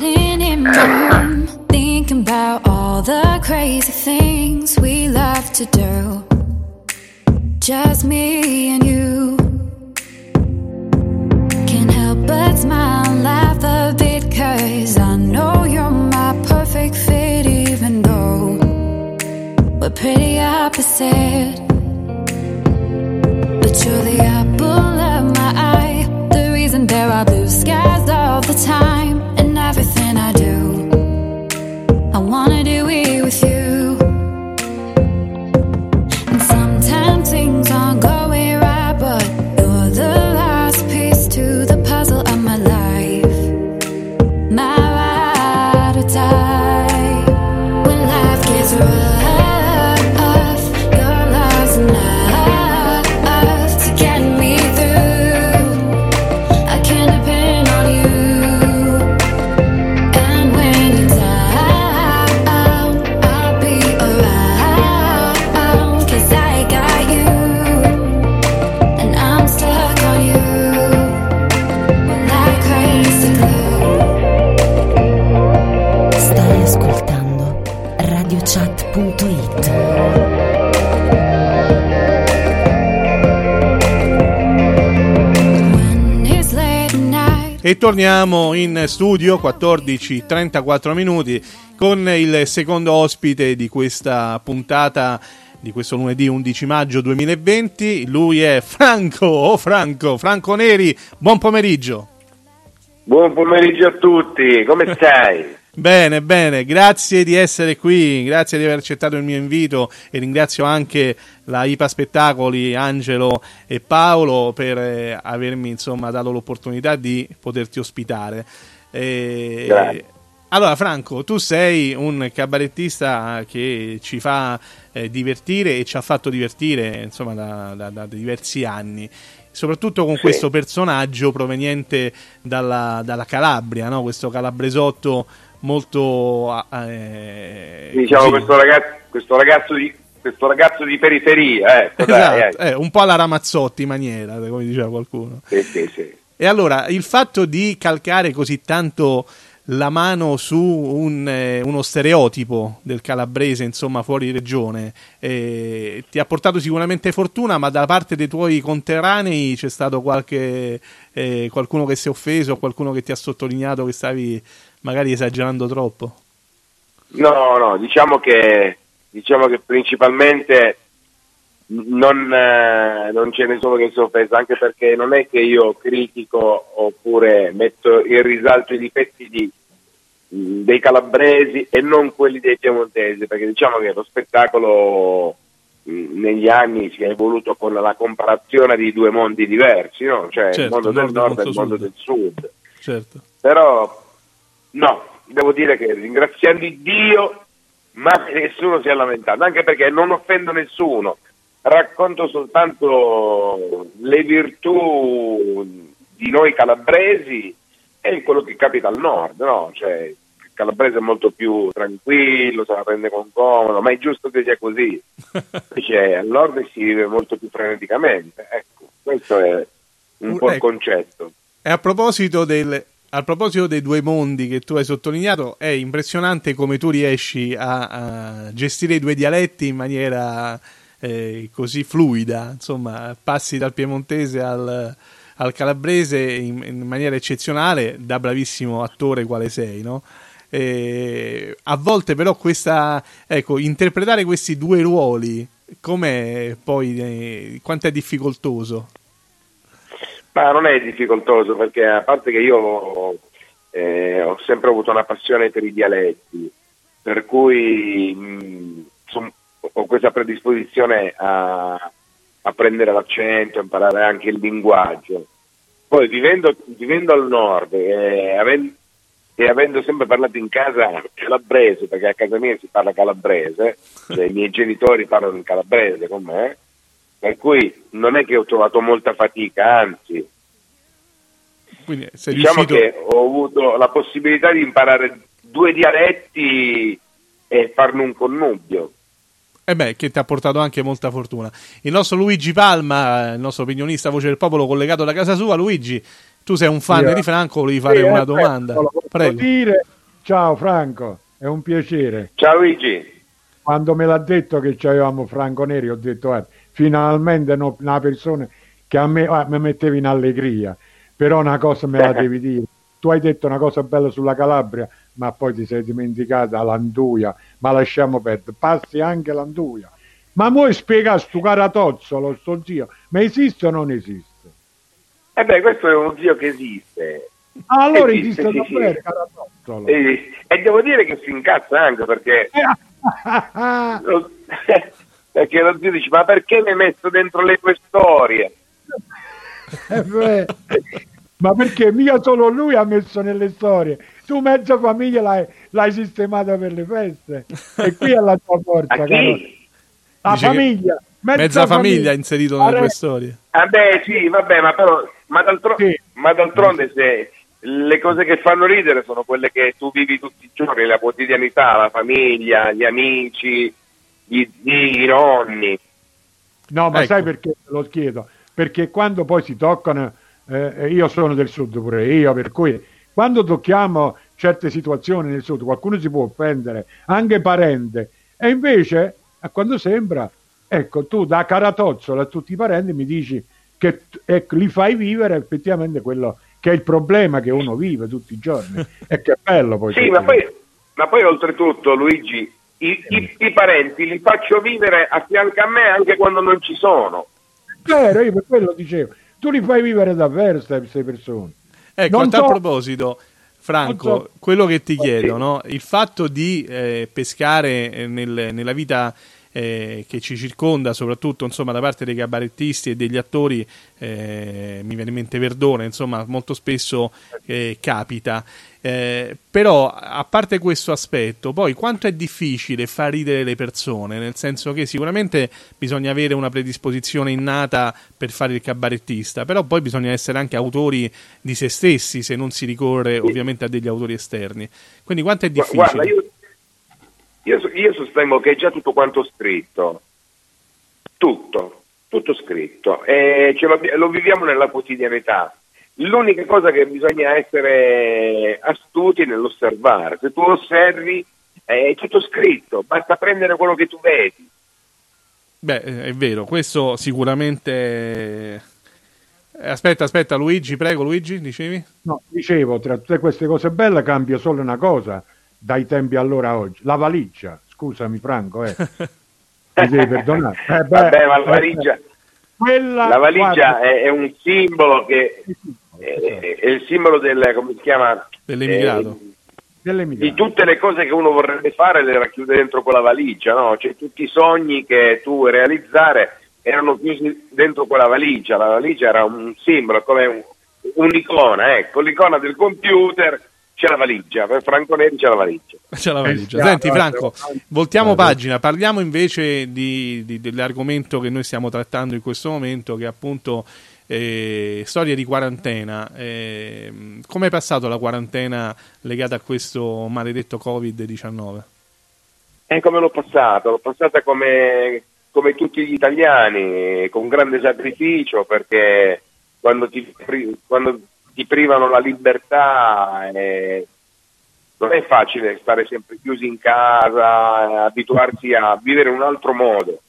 Speaker 7: Sitting in my room, thinking about all the crazy things we love to do. Just me and you. Can't help but smile and laugh a bit, cause I know you're my perfect fit, even though we're pretty opposite. But you're the apple of my eye, the reason there are blue skies all the time,
Speaker 2: E torniamo in studio 14:34 minuti con il secondo ospite di questa puntata di questo lunedì 11 maggio 2020. Lui è Franco, oh Franco, Franco Neri. Buon pomeriggio.
Speaker 8: Buon pomeriggio a tutti, come stai?
Speaker 2: Bene, bene, grazie di essere qui, grazie di aver accettato il mio invito e ringrazio anche la IPA Spettacoli, Angelo e Paolo per eh, avermi insomma dato l'opportunità di poterti ospitare. E-
Speaker 8: Grazie.
Speaker 2: allora Franco, tu sei un cabarettista che ci fa eh, divertire e ci ha fatto divertire insomma da, da- da diversi anni. Soprattutto con
Speaker 8: Sì.
Speaker 2: questo personaggio proveniente dalla, dalla Calabria, no? questo calabresotto molto eh,
Speaker 8: Diciamo
Speaker 2: così.
Speaker 8: questo ragazzo, questo ragazzo di questo ragazzo di periferia, ecco, dai,
Speaker 2: Esatto,
Speaker 8: eh.
Speaker 2: eh, un po' alla Ramazzotti maniera, come diceva qualcuno.
Speaker 8: Sì, sì, sì.
Speaker 2: E allora, il fatto di calcare così tanto la mano su un, eh, uno stereotipo del calabrese, insomma, fuori regione, eh, ti ha portato sicuramente fortuna, ma da parte dei tuoi conterranei c'è stato qualche, eh, qualcuno che si è offeso, qualcuno che ti ha sottolineato che stavi magari esagerando troppo?
Speaker 8: No, no, diciamo che diciamo che principalmente non, eh, non ce ne sono che si è offeso, anche perché non è che io critico oppure metto in risalto i difetti di- dei calabresi e non quelli dei piemontesi, perché diciamo che lo spettacolo mh, negli anni si è evoluto con la comparazione di due mondi diversi, no? cioè il
Speaker 2: Certo,
Speaker 8: mondo del
Speaker 2: nord
Speaker 8: nord e il mondo
Speaker 2: sud.
Speaker 8: del sud.
Speaker 2: Certo.
Speaker 8: Però no, devo dire che ringraziando Dio mai nessuno si è lamentato, anche perché non offendo nessuno, racconto soltanto le virtù di noi calabresi e quello che capita al nord, no? Cioè, il calabrese è molto più tranquillo, se la prende con comodo, ma è giusto che sia così. Invece al nord si vive molto più freneticamente, ecco, questo è un po' il
Speaker 2: ecco.
Speaker 8: concetto.
Speaker 2: E a proposito, del, a proposito dei due mondi che tu hai sottolineato, è impressionante come tu riesci a, a gestire i due dialetti in maniera eh, così fluida, insomma, passi dal piemontese al, al calabrese in, in maniera eccezionale, da bravissimo attore quale sei, no? E a volte però questa, ecco, interpretare questi due ruoli, com'è poi, eh, quanto è difficoltoso?
Speaker 8: Ma non è difficoltoso perché a parte che io eh, ho sempre avuto una passione per i dialetti, per cui mh, son- ho questa predisposizione a, a prendere l'accento, a imparare anche il linguaggio. Poi vivendo, vivendo al nord e avendo, e avendo sempre parlato in casa calabrese, perché a casa mia si parla calabrese, cioè i miei genitori parlano in calabrese con me, per cui non è che ho trovato molta fatica, anzi,
Speaker 2: Quindi sei
Speaker 8: diciamo
Speaker 2: riuscito...
Speaker 8: che ho avuto la possibilità di imparare due dialetti e farne un connubio.
Speaker 2: E beh, che ti ha portato anche molta fortuna. Il nostro Luigi Palma, il nostro opinionista voce del popolo collegato da casa sua, Luigi, tu sei un fan
Speaker 3: Io-
Speaker 2: di Franco, volevi fare
Speaker 3: Sì,
Speaker 2: una
Speaker 3: eh,
Speaker 2: domanda.
Speaker 3: posso
Speaker 2: Prego.
Speaker 3: dire. Ciao Franco, è un piacere.
Speaker 8: Ciao Luigi.
Speaker 3: Quando me l'ha detto che avevamo Franco Neri, ho detto guarda, finalmente no- una persona che a me ah, mi metteva in allegria. Però una cosa me la devi dire. Tu hai detto una cosa bella sulla Calabria, ma poi ti sei dimenticata l'Anduia, ma lasciamo perdere. Passi anche l'Anduia. Ma vuoi spiegare sto caratozzolo, sto zio? Ma esiste o non esiste?
Speaker 8: E beh, questo è uno zio che esiste.
Speaker 3: Ah, allora
Speaker 8: Esiste,
Speaker 3: esiste
Speaker 8: sì,
Speaker 3: davvero
Speaker 8: sì.
Speaker 3: caratozzolo.
Speaker 8: E, e devo dire che si incazza anche perché lo, perché lo zio dice ma perché mi hai messo dentro le tue storie?
Speaker 3: Eh ma perché mica solo lui ha messo nelle storie, tu mezza famiglia l'hai, l'hai sistemata per le feste e qui è la tua forza,
Speaker 8: A chi?
Speaker 3: caro. La
Speaker 2: Dice
Speaker 3: famiglia,
Speaker 2: Mezza famiglia inserito nelle tue storie.
Speaker 8: Ah beh sì, vabbè, ma però ma, d'altro- ma d'altronde se le cose che fanno ridere sono quelle che tu vivi tutti i giorni, la quotidianità, la famiglia, gli amici, gli zii, i nonni.
Speaker 3: No, ma
Speaker 2: Ecco.
Speaker 3: sai perché te lo chiedo? Perché quando poi si toccano, eh, io sono del sud pure io, per cui quando tocchiamo certe situazioni nel sud qualcuno si può offendere, anche parente, e invece a quando sembra, ecco, tu da caratozzola a tutti i parenti mi dici che ecco, li fai vivere effettivamente quello che è il problema che uno vive tutti i giorni. e che bello poi.
Speaker 8: Sì, ma poi, ma poi oltretutto Luigi, i, i- i parenti li faccio vivere a fianco a me anche quando non ci sono.
Speaker 3: Vero, io per quello dicevo, tu li fai vivere davvero queste persone.
Speaker 2: Ecco,
Speaker 3: Non
Speaker 2: a tal
Speaker 3: so-
Speaker 2: proposito, Franco,
Speaker 3: so-
Speaker 2: quello che ti chiedo, no? il fatto di eh, pescare eh, nel- nella vita eh, che ci circonda, soprattutto insomma, da parte dei cabarettisti e degli attori, eh, mi viene in mente Verdone, insomma, molto spesso eh, capita. Eh, però, a parte questo aspetto, poi quanto è difficile far ridere le persone, nel senso che sicuramente bisogna avere una predisposizione innata per fare il cabarettista, però poi bisogna essere anche autori di se stessi se non si ricorre ovviamente a degli autori esterni. Quindi quanto è difficile?
Speaker 8: Guarda, io, io, io sostengo che è già tutto quanto scritto. Tutto, tutto scritto. E ce lo, lo viviamo nella quotidianità. L'unica cosa che bisogna essere astuti nell'osservare. Se tu osservi è tutto scritto, basta prendere quello che tu vedi.
Speaker 2: Beh, eh, è vero, questo sicuramente... eh, Aspetta, aspetta, Luigi, prego, Luigi, dicevi?
Speaker 3: No, dicevo, tra tutte queste cose belle cambia solo una cosa dai tempi allora a oggi, la valigia. Scusami Franco, eh. Mi devi perdonare. Eh, beh,
Speaker 8: Vabbè, ma la
Speaker 3: eh,
Speaker 8: valigia,
Speaker 3: quella,
Speaker 8: la valigia
Speaker 3: guarda,
Speaker 8: è, è un simbolo che è, è il simbolo del, come si chiama?
Speaker 2: Dell'emigrato.
Speaker 8: Eh, di tutte le cose che uno vorrebbe fare le racchiude dentro quella valigia, no? Cioè tutti i sogni che tu vuoi realizzare erano chiusi dentro quella valigia, la valigia era un simbolo, come un- un'icona, ecco, l'icona del computer c'è la valigia, per Franco Neri c'è la valigia.
Speaker 2: C'è la valigia.
Speaker 8: Eh,
Speaker 2: Senti Franco, voltiamo pagina, parliamo invece di, di- dell'argomento che noi stiamo trattando in questo momento, che è appunto eh, storia di quarantena. Eh, Come è passato la quarantena legata a questo maledetto Covid-19?
Speaker 8: E come l'ho passata? L'ho passata come, come tutti gli italiani, con grande sacrificio, perché quando ti, quando ti privano la libertà eh, non è facile stare sempre chiusi in casa, eh, abituarsi a vivere in un altro modo.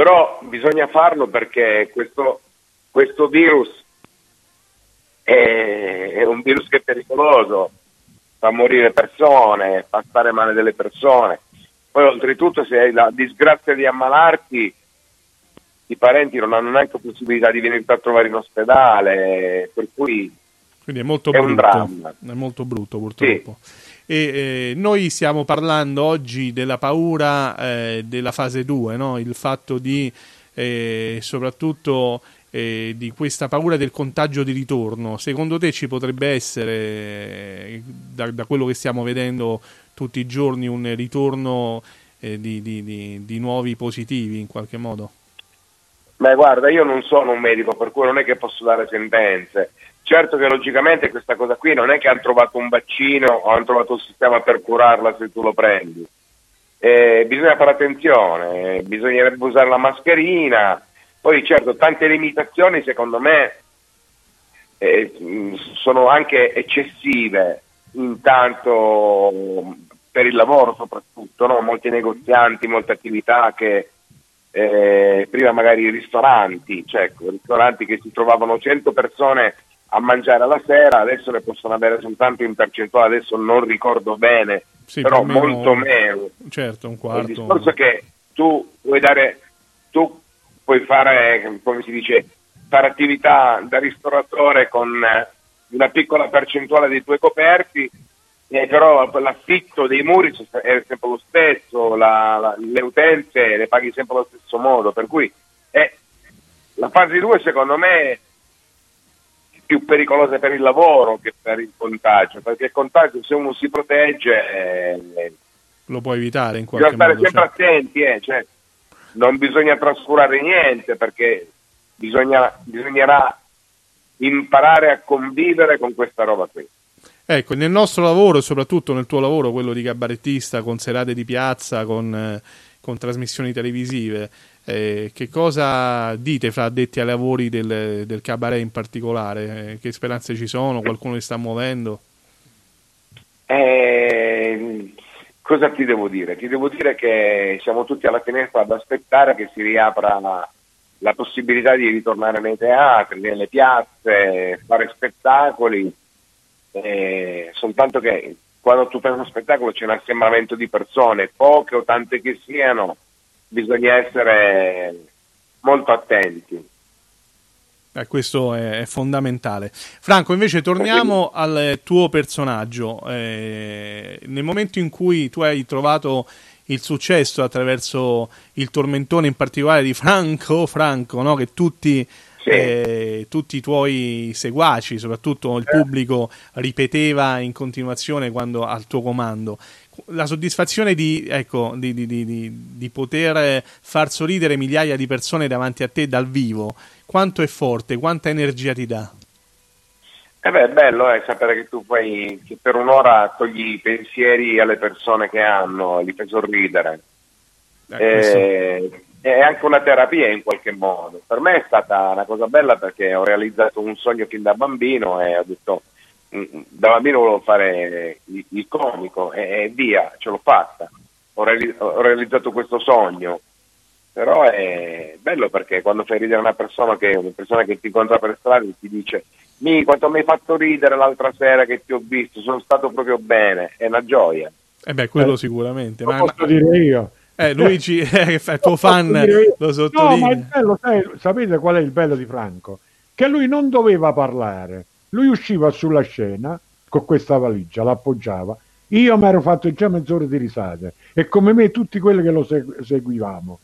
Speaker 8: Però bisogna farlo perché questo, questo virus è, è un virus che è pericoloso, fa morire persone, fa stare male delle persone. Poi oltretutto se hai la disgrazia di ammalarti, i parenti non hanno neanche possibilità di venirti a trovare in ospedale, per cui
Speaker 2: Quindi è molto
Speaker 8: È un
Speaker 2: brutto.
Speaker 8: dramma.
Speaker 2: È molto brutto purtroppo. E eh, noi stiamo parlando oggi della paura eh, della fase 2, no? il fatto di eh, soprattutto eh, di questa paura del contagio di ritorno. Secondo te ci potrebbe essere, eh, da, da quello che stiamo vedendo tutti i giorni, un ritorno di, di- di- di nuovi positivi in qualche modo?
Speaker 8: Beh, guarda, io non sono un medico, per cui non è che posso dare sentenze. Certo che logicamente questa cosa qui non è che hanno trovato un vaccino o hanno trovato un sistema per curarla se tu lo prendi. Eh, bisogna fare attenzione, bisognerebbe usare la mascherina, poi certo tante limitazioni secondo me eh, sono anche eccessive, intanto per il lavoro soprattutto, no? molti negozianti, molte attività che eh, prima magari i ristoranti, cioè ristoranti che si trovavano 100 persone a mangiare alla sera, adesso ne possono avere soltanto in percentuale, adesso non ricordo bene,
Speaker 2: Sì,
Speaker 8: però
Speaker 2: meno-
Speaker 8: molto meno.
Speaker 2: Certo, un
Speaker 8: Il
Speaker 2: quarto.
Speaker 8: discorso è che tu puoi dare, tu puoi fare, come si dice, fare attività da ristoratore con eh, una piccola percentuale dei tuoi coperti, eh, però l'affitto dei muri è sempre lo stesso, la- la- le utenze le paghi sempre allo stesso modo, per cui eh, la fase 2 secondo me più pericolosa per il lavoro che per il contagio, perché il contagio se uno si protegge eh,
Speaker 2: Lo puoi evitare in
Speaker 8: bisogna
Speaker 2: qualche
Speaker 8: stare
Speaker 2: modo.
Speaker 8: sempre
Speaker 2: cioè.
Speaker 8: attenti, eh, cioè, non bisogna trascurare niente perché bisogna- bisognerà imparare a convivere con questa roba qui.
Speaker 2: Ecco, nel nostro lavoro, e soprattutto nel tuo lavoro, quello di cabarettista, con serate di piazza, con, eh, con trasmissioni televisive, eh, che cosa dite fra addetti ai lavori del, del cabaret in particolare? Eh, che speranze ci sono? Qualcuno li sta muovendo?
Speaker 8: Eh, cosa ti devo dire? Ti devo dire che siamo tutti alla finestra ad aspettare che si riapra la, la possibilità di ritornare nei teatri, nelle piazze, fare spettacoli, eh, soltanto che quando tu fai uno spettacolo c'è un assembramento di persone, poche o tante che siano, bisogna essere molto attenti.
Speaker 2: Eh, questo è, fondamentale. Franco, invece, torniamo al tuo personaggio. Eh, nel momento in cui tu hai trovato il successo attraverso il tormentone, in particolare di Franco, Franco, no? che tutti, eh, tutti i tuoi seguaci, soprattutto il pubblico, ripeteva in continuazione quando al tuo comando. La soddisfazione di, ecco, di, di- di- di- di poter far sorridere migliaia di persone davanti a te dal vivo, quanto è forte, quanta energia ti dà?
Speaker 8: Eh beh, è bello eh, sapere che tu puoi, che per un'ora togli i pensieri alle persone che hanno, li fai sorridere. Eh, è anche una terapia in qualche modo. Per me è stata una cosa bella perché ho realizzato un sogno fin da bambino e ho detto, mm, da bambino volevo fare il, il comico e, e via, ce l'ho fatta. Ho, reali- ho realizzato questo sogno. Però è bello perché quando fai ridere una persona che, una persona che ti incontra per strada e ti dice mi quanto mi hai fatto ridere l'altra sera che ti ho visto, sono stato proprio bene, è una gioia.
Speaker 2: Eh beh, quello sicuramente.
Speaker 3: Lo
Speaker 2: Ma,
Speaker 3: posso dire io.
Speaker 2: Eh, Luigi, eh, è tuo fan, lo
Speaker 3: No,
Speaker 2: sottolinea.
Speaker 3: ma il bello, sai- sapete qual è il bello di Franco? Che lui non doveva parlare. Lui usciva sulla scena con questa valigia, l'appoggiava. Io mi ero fatto già mezz'ora di risate e come me tutti quelli che lo segu- seguivamo.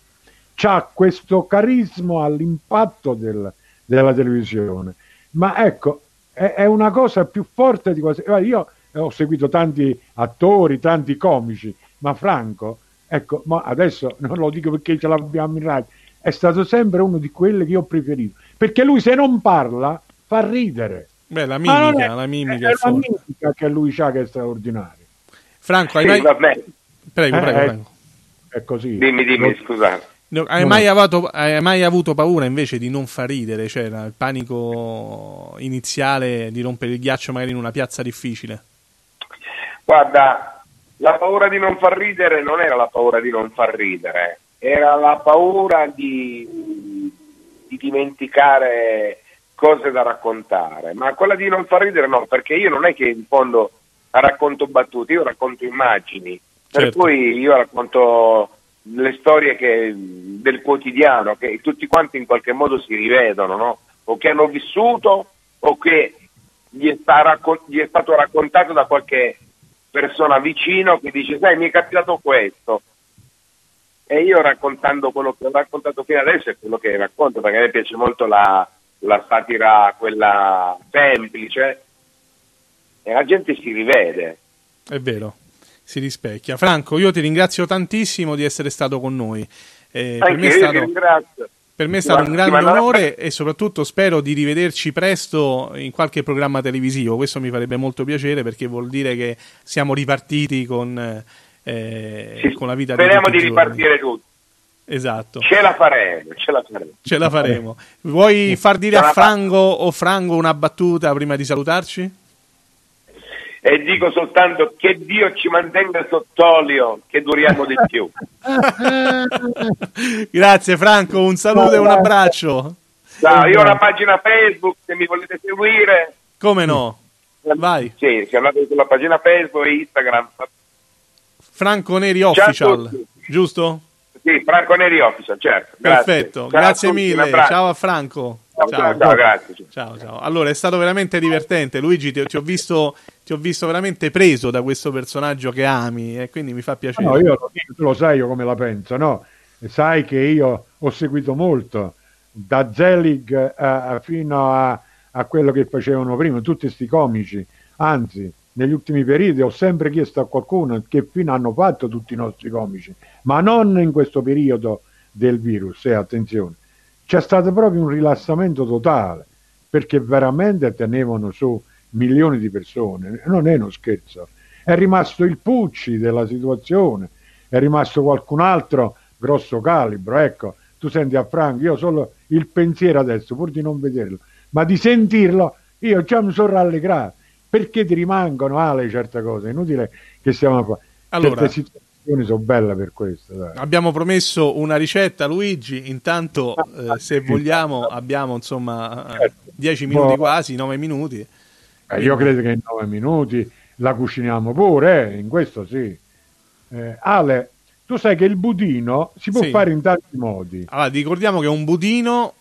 Speaker 3: C'ha questo carisma all'impatto del- della televisione. Ma ecco, è, è una cosa più forte di quasi. guarda, Io ho seguito tanti attori, tanti comici, ma Franco, ecco, ma adesso non lo dico perché ce l'abbiamo in radio, è stato sempre uno di quelli che io ho preferito. Perché lui se non parla fa ridere.
Speaker 2: Beh, la mimica,
Speaker 3: è-
Speaker 2: la mimica
Speaker 3: è,
Speaker 2: è
Speaker 3: la mimica che lui ha che è straordinaria.
Speaker 2: Franco, hai
Speaker 8: Sì,
Speaker 2: mai...
Speaker 8: vabbè.
Speaker 2: Prego,
Speaker 3: Eh,
Speaker 2: prego,
Speaker 3: eh,
Speaker 2: Franco.
Speaker 3: È così.
Speaker 8: Dimmi, dimmi, scusate.
Speaker 2: No, hai,
Speaker 3: No,
Speaker 2: mai avuto, hai mai avuto paura invece di non far ridere? Cioè, il panico iniziale di rompere il ghiaccio magari in una piazza difficile?
Speaker 8: Guarda, la paura di non far ridere non era la paura di non far ridere, era la paura di, di dimenticare cose da raccontare, ma quella di non far ridere no, perché io non è che in fondo racconto battute, io racconto immagini, per
Speaker 2: Certo.
Speaker 8: cui io racconto le storie che- del quotidiano che tutti quanti in qualche modo si rivedono, no? o che hanno vissuto o che gli è, sta raccon- gli è stato raccontato da qualche persona vicino che dice sai mi è capitato questo e io raccontando quello che ho raccontato fino adesso è quello che racconto perché a me piace molto la, la satira quella semplice e la gente si rivede
Speaker 2: È vero, si rispecchia. Franco, io ti ringrazio tantissimo di essere stato con noi. Eh, per
Speaker 8: anche
Speaker 2: me è
Speaker 8: io
Speaker 2: stato...
Speaker 8: ringrazio
Speaker 2: Per me è stato un grande onore e soprattutto spero di rivederci presto in qualche programma televisivo. Questo mi farebbe molto piacere perché vuol dire che siamo ripartiti con, eh,
Speaker 8: Sì,
Speaker 2: con la vita
Speaker 8: Speriamo
Speaker 2: di
Speaker 8: di ripartire tutti.
Speaker 2: Esatto.
Speaker 8: Ce la faremo, ce la faremo.
Speaker 2: Ce la faremo. Vuoi far dire a Franco o Franco una battuta prima di salutarci?
Speaker 8: E dico soltanto che Dio ci mantenga sott'olio, che duriamo di più.
Speaker 2: Grazie Franco, un saluto e un abbraccio.
Speaker 8: Ciao, io ho una pagina Facebook, se mi volete seguire.
Speaker 2: Come no? Vai.
Speaker 8: Sì, se andate sulla pagina Facebook e Instagram.
Speaker 2: Franco Neri Official, giusto?
Speaker 8: Sì, Franco Neri Official, certo. Grazie.
Speaker 2: Perfetto,
Speaker 8: Ciao
Speaker 2: grazie mille. Ciao a Franco.
Speaker 8: Ciao, ciao, ciao, grazie.
Speaker 2: Ciao, ciao. Allora, è stato veramente divertente. Luigi, ti, ti ho visto, ti ho visto veramente preso da questo personaggio che ami e quindi mi fa piacere.
Speaker 3: No, io tu lo sai io come la penso, no? Sai che io ho seguito molto da Zelig eh, fino a, a quello che facevano prima, tutti questi comici. Anzi, negli ultimi periodi ho sempre chiesto a qualcuno che fine hanno fatto tutti i nostri comici, ma non in questo periodo del virus, eh, attenzione. C'è stato proprio un rilassamento totale, perché veramente tenevano su milioni di persone, non è uno scherzo. È rimasto il Pucci della situazione, è rimasto qualcun altro grosso calibro, ecco, tu senti a Franco, io solo il pensiero adesso, pur di non vederlo, ma di sentirlo, io già mi sono rallegrato, perché ti rimangono Ale certe cose, è inutile che stiamo a fare.
Speaker 2: Allora-
Speaker 3: Certe situazioni sono belle per questo. dai.
Speaker 2: Abbiamo promesso una ricetta, Luigi. Intanto, eh, se vogliamo, abbiamo insomma eh, 10 minuti
Speaker 3: Boh.
Speaker 2: quasi, 9 minuti.
Speaker 3: Eh, io credo che in nove minuti la cuciniamo pure, eh, in questo sì. Eh, Ale, tu sai che il budino si può
Speaker 2: Sì.
Speaker 3: fare in tanti modi.
Speaker 2: Allora, ricordiamo che è un budino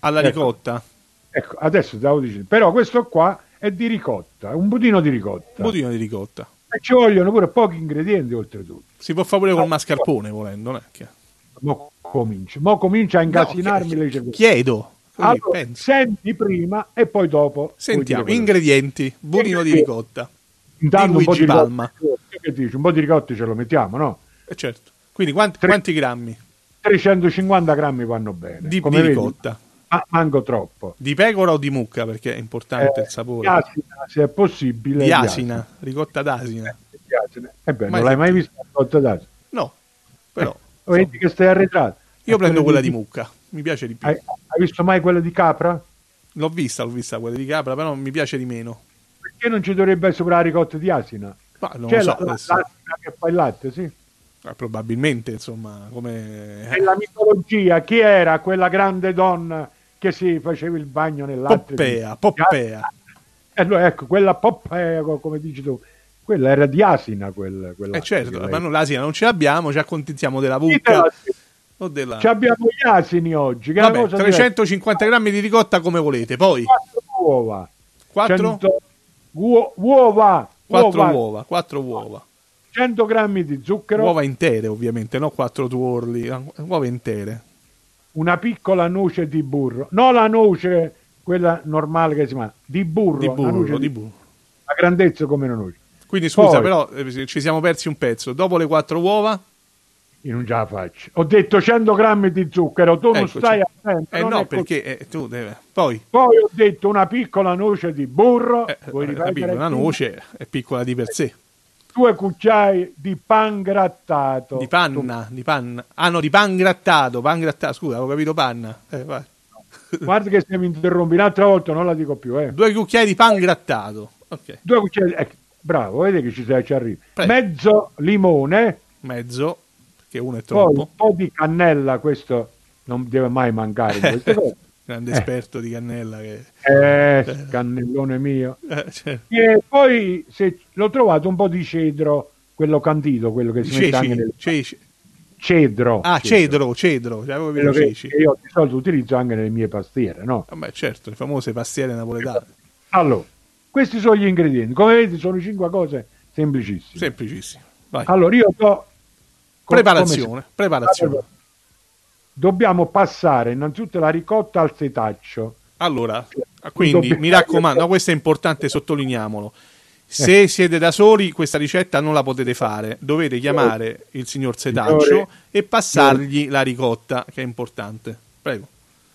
Speaker 2: alla
Speaker 3: Ecco.
Speaker 2: ricotta.
Speaker 3: Ecco, adesso stavo dicendo, però questo qua è di ricotta, è un budino di ricotta.
Speaker 2: Budino di ricotta.
Speaker 3: E ci vogliono pure pochi ingredienti oltretutto.
Speaker 2: Si può fare pure col mascarpone volendo, non è che...
Speaker 3: Mo comincia, mo comincia a incasinarmi le cervelle.
Speaker 2: Chiedo. Quindi
Speaker 3: Allora,
Speaker 2: penso.
Speaker 3: senti prima e poi dopo.
Speaker 2: Sentiamo, ingredienti, budino di ricotta.
Speaker 3: Intanto un po' di
Speaker 2: Palma.
Speaker 3: ricotta, che dici? Un po' di ricotta ce lo mettiamo, no?
Speaker 2: Eh, certo. Quindi quanti,
Speaker 3: Tre-
Speaker 2: quanti grammi?
Speaker 3: 350 grammi vanno bene.
Speaker 2: Di,
Speaker 3: Come
Speaker 2: di
Speaker 3: vedi,
Speaker 2: ricotta.
Speaker 3: Ma- manco troppo.
Speaker 2: Di pecora o di mucca? Perché è importante
Speaker 3: Eh,
Speaker 2: il sapore.
Speaker 3: Di asina, se è possibile.
Speaker 2: Di asina, ricotta d'asina.
Speaker 3: Di asina. Ebbene,
Speaker 2: Mai
Speaker 3: non l'hai mai vista la ricotta d'asina?
Speaker 2: No, però
Speaker 3: Vedi che stai arretrato.
Speaker 2: io
Speaker 3: Eh,
Speaker 2: prendo quella di
Speaker 3: di-
Speaker 2: mucca, mi piace di più.
Speaker 3: Hai, hai visto mai quella di capra?
Speaker 2: L'ho vista, l'ho vista quella di capra, però mi piace di meno.
Speaker 3: Perché non ci dovrebbe essere la ricotta di asina?
Speaker 2: Ma non
Speaker 3: C'è
Speaker 2: lo so,
Speaker 3: la, l'asina che fa il latte, sì.
Speaker 2: Eh, probabilmente, insomma, come...
Speaker 3: Nella mitologia, chi era quella grande donna che si faceva il bagno nel latte?
Speaker 2: Poppea, Poppea.
Speaker 3: Eh, no, ecco, quella Poppea, co- come dici tu, quella era di asina. Quel, quel
Speaker 2: Eh certo, ma noi l'asina non ce l'abbiamo, ci accontentiamo della
Speaker 3: però,
Speaker 2: o della...
Speaker 3: Ci abbiamo gli asini oggi. Che
Speaker 2: Vabbè,
Speaker 3: cosa diversa.
Speaker 2: 350 grammi di ricotta come volete, poi
Speaker 3: Quattro uova.
Speaker 2: 4
Speaker 3: 100 uo- uova.
Speaker 2: 4
Speaker 3: uova.
Speaker 2: uova, 4 uova.
Speaker 3: 100 grammi di zucchero.
Speaker 2: Uova intere, ovviamente, no 4 tuorli, uova intere.
Speaker 3: Una piccola noce di burro. Non la noce, quella normale che si chiama, di burro.
Speaker 2: Di
Speaker 3: la
Speaker 2: burro,
Speaker 3: noce
Speaker 2: di burro.
Speaker 3: La grandezza come una noce.
Speaker 2: Quindi scusa,
Speaker 3: Poi-
Speaker 2: però eh, ci siamo persi un pezzo. Dopo le 4 uova,
Speaker 3: Io non ce la faccio. Ho detto 100 grammi di zucchero, tu non
Speaker 2: Eccoci.
Speaker 3: stai attento.
Speaker 2: eh
Speaker 3: non
Speaker 2: no, perché eh, tu deve... Poi,
Speaker 3: Poi ho detto una piccola noce di burro.
Speaker 2: eh,
Speaker 3: ripetere
Speaker 2: capito, una noce è piccola di per sé.
Speaker 3: Due cucciai di pan grattato.
Speaker 2: Di panna, di panna. Ah no, di pan grattato, pan grattato, scusa, avevo capito panna. Eh.
Speaker 3: Guarda che se mi interrompi un'altra volta non la dico più. Eh.
Speaker 2: Due cucchiai di pan grattato. Ok.
Speaker 3: Due cucciai, ecco, bravo, vedi che ci, sei, ci arrivi.
Speaker 2: Prego.
Speaker 3: Mezzo limone,
Speaker 2: Mezzo, perché uno è
Speaker 3: poi un
Speaker 2: troppo.
Speaker 3: po' di cannella, questo non deve mai mancare in queste cose.
Speaker 2: Grande
Speaker 3: Eh.
Speaker 2: esperto di cannella che...
Speaker 3: Eh, cannellone mio.
Speaker 2: Eh, certo.
Speaker 3: E poi se, l'ho trovato un po' di cedro, quello candito, quello che si mette anche
Speaker 2: Ceci,
Speaker 3: nel
Speaker 2: ceci.
Speaker 3: cedro.
Speaker 2: Ah, cedro, cedro. Avevo
Speaker 3: Quello che,
Speaker 2: ceci.
Speaker 3: che io di solito utilizzo anche nelle mie pastiere, no?
Speaker 2: Vabbè, certo, le famose pastiere napoletane.
Speaker 3: Allora, questi sono gli ingredienti. Come vedete sono cinque cose semplicissime.
Speaker 2: Semplicissimo. Vai.
Speaker 3: Allora io do...
Speaker 2: Preparazione, preparazione.
Speaker 3: Dobbiamo passare innanzitutto la ricotta al setaccio.
Speaker 2: Allora, quindi
Speaker 3: dobbiamo-
Speaker 2: mi raccomando, questo è importante, sottolineiamolo. Se siete da soli, questa ricetta non la potete fare. Dovete chiamare il signor Setaccio
Speaker 3: Signore-
Speaker 2: e passargli la ricotta, che è importante. Prego.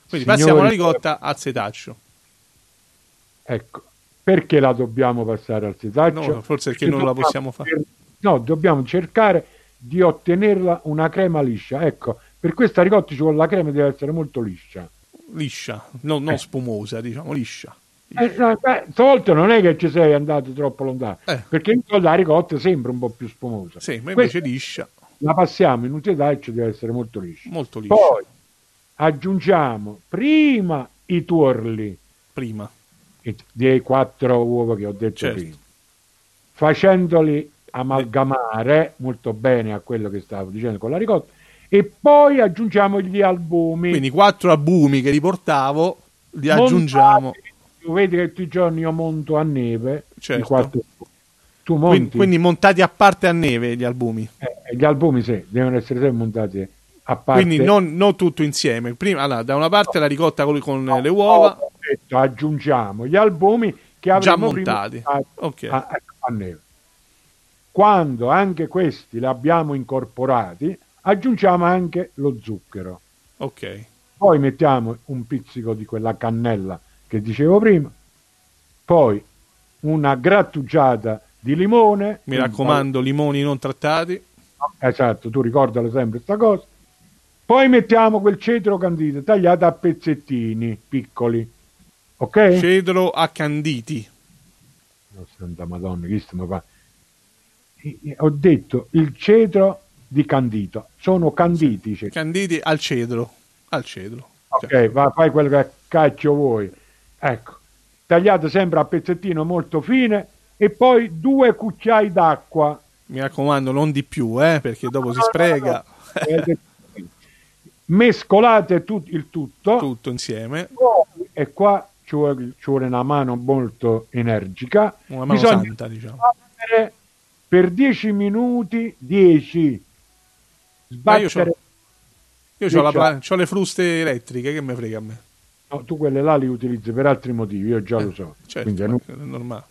Speaker 2: Quindi
Speaker 3: Signori-
Speaker 2: passiamo la ricotta al setaccio.
Speaker 3: Ecco, perché la dobbiamo passare al setaccio?
Speaker 2: No, forse perché non la possiamo fare.
Speaker 3: No, dobbiamo cercare di ottenerla una crema liscia. Ecco, per questa ricotta ci vuole la crema deve essere molto liscia.
Speaker 2: Liscia, no- non spumosa, diciamo, liscia.
Speaker 3: Eh, no, beh, stavolta non è che ci sei andato troppo lontano,
Speaker 2: Eh.
Speaker 3: perché la ricotta sembra un po' più spumosa.
Speaker 2: Sì, ma
Speaker 3: Questa
Speaker 2: invece liscia,
Speaker 3: la passiamo in un setaccio deve essere molto liscia.
Speaker 2: molto liscia.
Speaker 3: Poi aggiungiamo prima i tuorli
Speaker 2: Prima.
Speaker 3: dei quattro uova che ho detto
Speaker 2: Certo.
Speaker 3: prima, facendoli amalgamare molto bene a quello che stavo dicendo con la ricotta e poi aggiungiamo gli albumi.
Speaker 2: Quindi quattro albumi che riportavo li
Speaker 3: Montati.
Speaker 2: aggiungiamo.
Speaker 3: Tu vedi che tutti i giorni io monto a neve
Speaker 2: Certo.
Speaker 3: quattro tu
Speaker 2: Quindi,
Speaker 3: monti
Speaker 2: quindi montati a parte a neve gli albumi.
Speaker 3: eh, gli albumi sì, devono essere sempre montati a parte
Speaker 2: Quindi non, non tutto insieme. Prima, allora, da una parte la ricotta con, con le uova,
Speaker 3: detto, aggiungiamo gli albumi che prima
Speaker 2: montati.
Speaker 3: montati
Speaker 2: Ok.
Speaker 3: a, a neve. Quando anche questi li abbiamo incorporati, aggiungiamo anche lo zucchero.
Speaker 2: ok.
Speaker 3: Poi mettiamo un pizzico di quella cannella che dicevo prima, poi una grattugiata di limone.
Speaker 2: Mi raccomando, limoni non trattati.
Speaker 3: Esatto, tu ricordalo sempre questa cosa. Poi mettiamo quel cedro candito tagliato a pezzettini piccoli. Ok?
Speaker 2: Cedro a canditi.
Speaker 3: Oh, Santa Madonna, che sto mi fa? Ho detto il cedro di Candito. Sono canditi. cedri.
Speaker 2: Canditi al cedro. Al cedro.
Speaker 3: Ok, va, fai quello che cacchio vuoi. Ecco, tagliato sempre a pezzettino molto fine e poi due cucchiai d'acqua.
Speaker 2: Mi raccomando, non di più, eh, perché dopo si spreca
Speaker 3: Eh, Mescolate tut- il tutto
Speaker 2: tutto insieme.
Speaker 3: E qua ci vuole, ci vuole una mano molto energica.
Speaker 2: Una mano
Speaker 3: Bisogna
Speaker 2: santa, diciamo.
Speaker 3: per 10 minuti 10
Speaker 2: Io
Speaker 3: sbattere
Speaker 2: Io ho
Speaker 3: Diciamo.
Speaker 2: le fruste elettriche, che me frega a me.
Speaker 3: No, tu quelle là li utilizzi per altri motivi, io già lo so.
Speaker 2: Certo,
Speaker 3: Quindi è
Speaker 2: normale.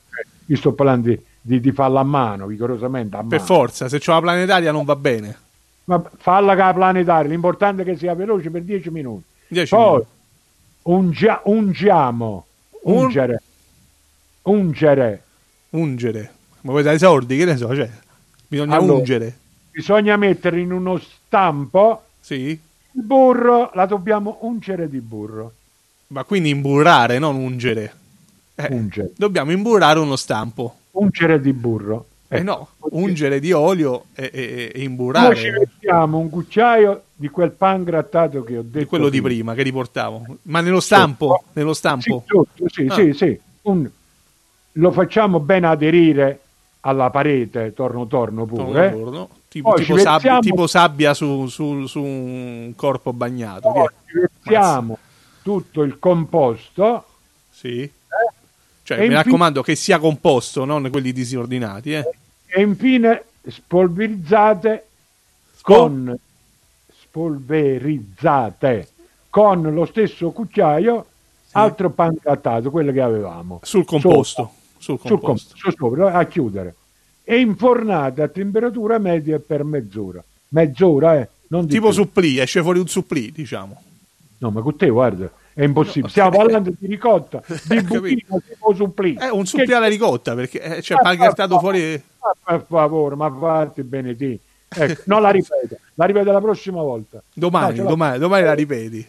Speaker 3: io sto parlando di, di, di farla a mano, vigorosamente a mano.
Speaker 2: Per forza, se c'ho la planetaria non va bene.
Speaker 3: Ma falla che la planetaria, l'importante è che sia veloce per 10 minuti.
Speaker 2: 10
Speaker 3: Poi
Speaker 2: minuti.
Speaker 3: ungia- ungiamo,
Speaker 2: Un-
Speaker 3: ungere, ungere.
Speaker 2: Ungere. Ma vuoi dare i soldi? Che ne so, cioè, bisogna
Speaker 3: Allora,
Speaker 2: ungere.
Speaker 3: Bisogna mettere in uno stampo
Speaker 2: Sì?
Speaker 3: il burro, la dobbiamo ungere di burro.
Speaker 2: Ma quindi imburrare, non ungere. Eh,
Speaker 3: Ungere.
Speaker 2: Dobbiamo imburrare uno stampo.
Speaker 3: Ungere di burro.
Speaker 2: Eh
Speaker 3: Ecco.
Speaker 2: no, ungere di olio e, e- e
Speaker 3: Poi ci
Speaker 2: imburrare
Speaker 3: mettiamo un cucciaio di quel pan grattato che ho detto.
Speaker 2: di quello di prima che riportavo. Ma nello stampo? Nello
Speaker 3: Sì,
Speaker 2: stampo?
Speaker 3: tutto, sì,
Speaker 2: Ah.
Speaker 3: sì, sì. Un- lo facciamo ben aderire alla parete, torno torno pure.
Speaker 2: Torno, torno. Tipo, tipo
Speaker 3: mettiamo-
Speaker 2: tipo sabbia su, su- su un corpo bagnato.
Speaker 3: Poi ci mettiamo tutto il composto
Speaker 2: Sì. Cioè,
Speaker 3: E
Speaker 2: mi
Speaker 3: infine-
Speaker 2: raccomando che sia composto, non quelli disordinati. Eh.
Speaker 3: e infine spolverizzate con spolverizzate con lo stesso cucchiaio altro pan grattato, quello che avevamo.
Speaker 2: Sul composto. Sul
Speaker 3: Sul
Speaker 2: composto.
Speaker 3: composto, sopra, a chiudere. E infornate a temperatura media per mezz'ora. Mezz'ora, eh? Non
Speaker 2: Tipo
Speaker 3: più.
Speaker 2: supplì, esce fuori un supplì, diciamo.
Speaker 3: No, ma con te, guarda, è impossibile. Stiamo parlando di ricotta, di budino, tipo supplì.
Speaker 2: È un supplì alla ricotta, perché eh, grattato
Speaker 3: ah,
Speaker 2: fuori...
Speaker 3: ah, Per favore, ma fatti bene te. Ecco, non la ripeto, la ripeto la prossima volta.
Speaker 2: Domani,
Speaker 3: No, la-
Speaker 2: domani, domani la ripeti.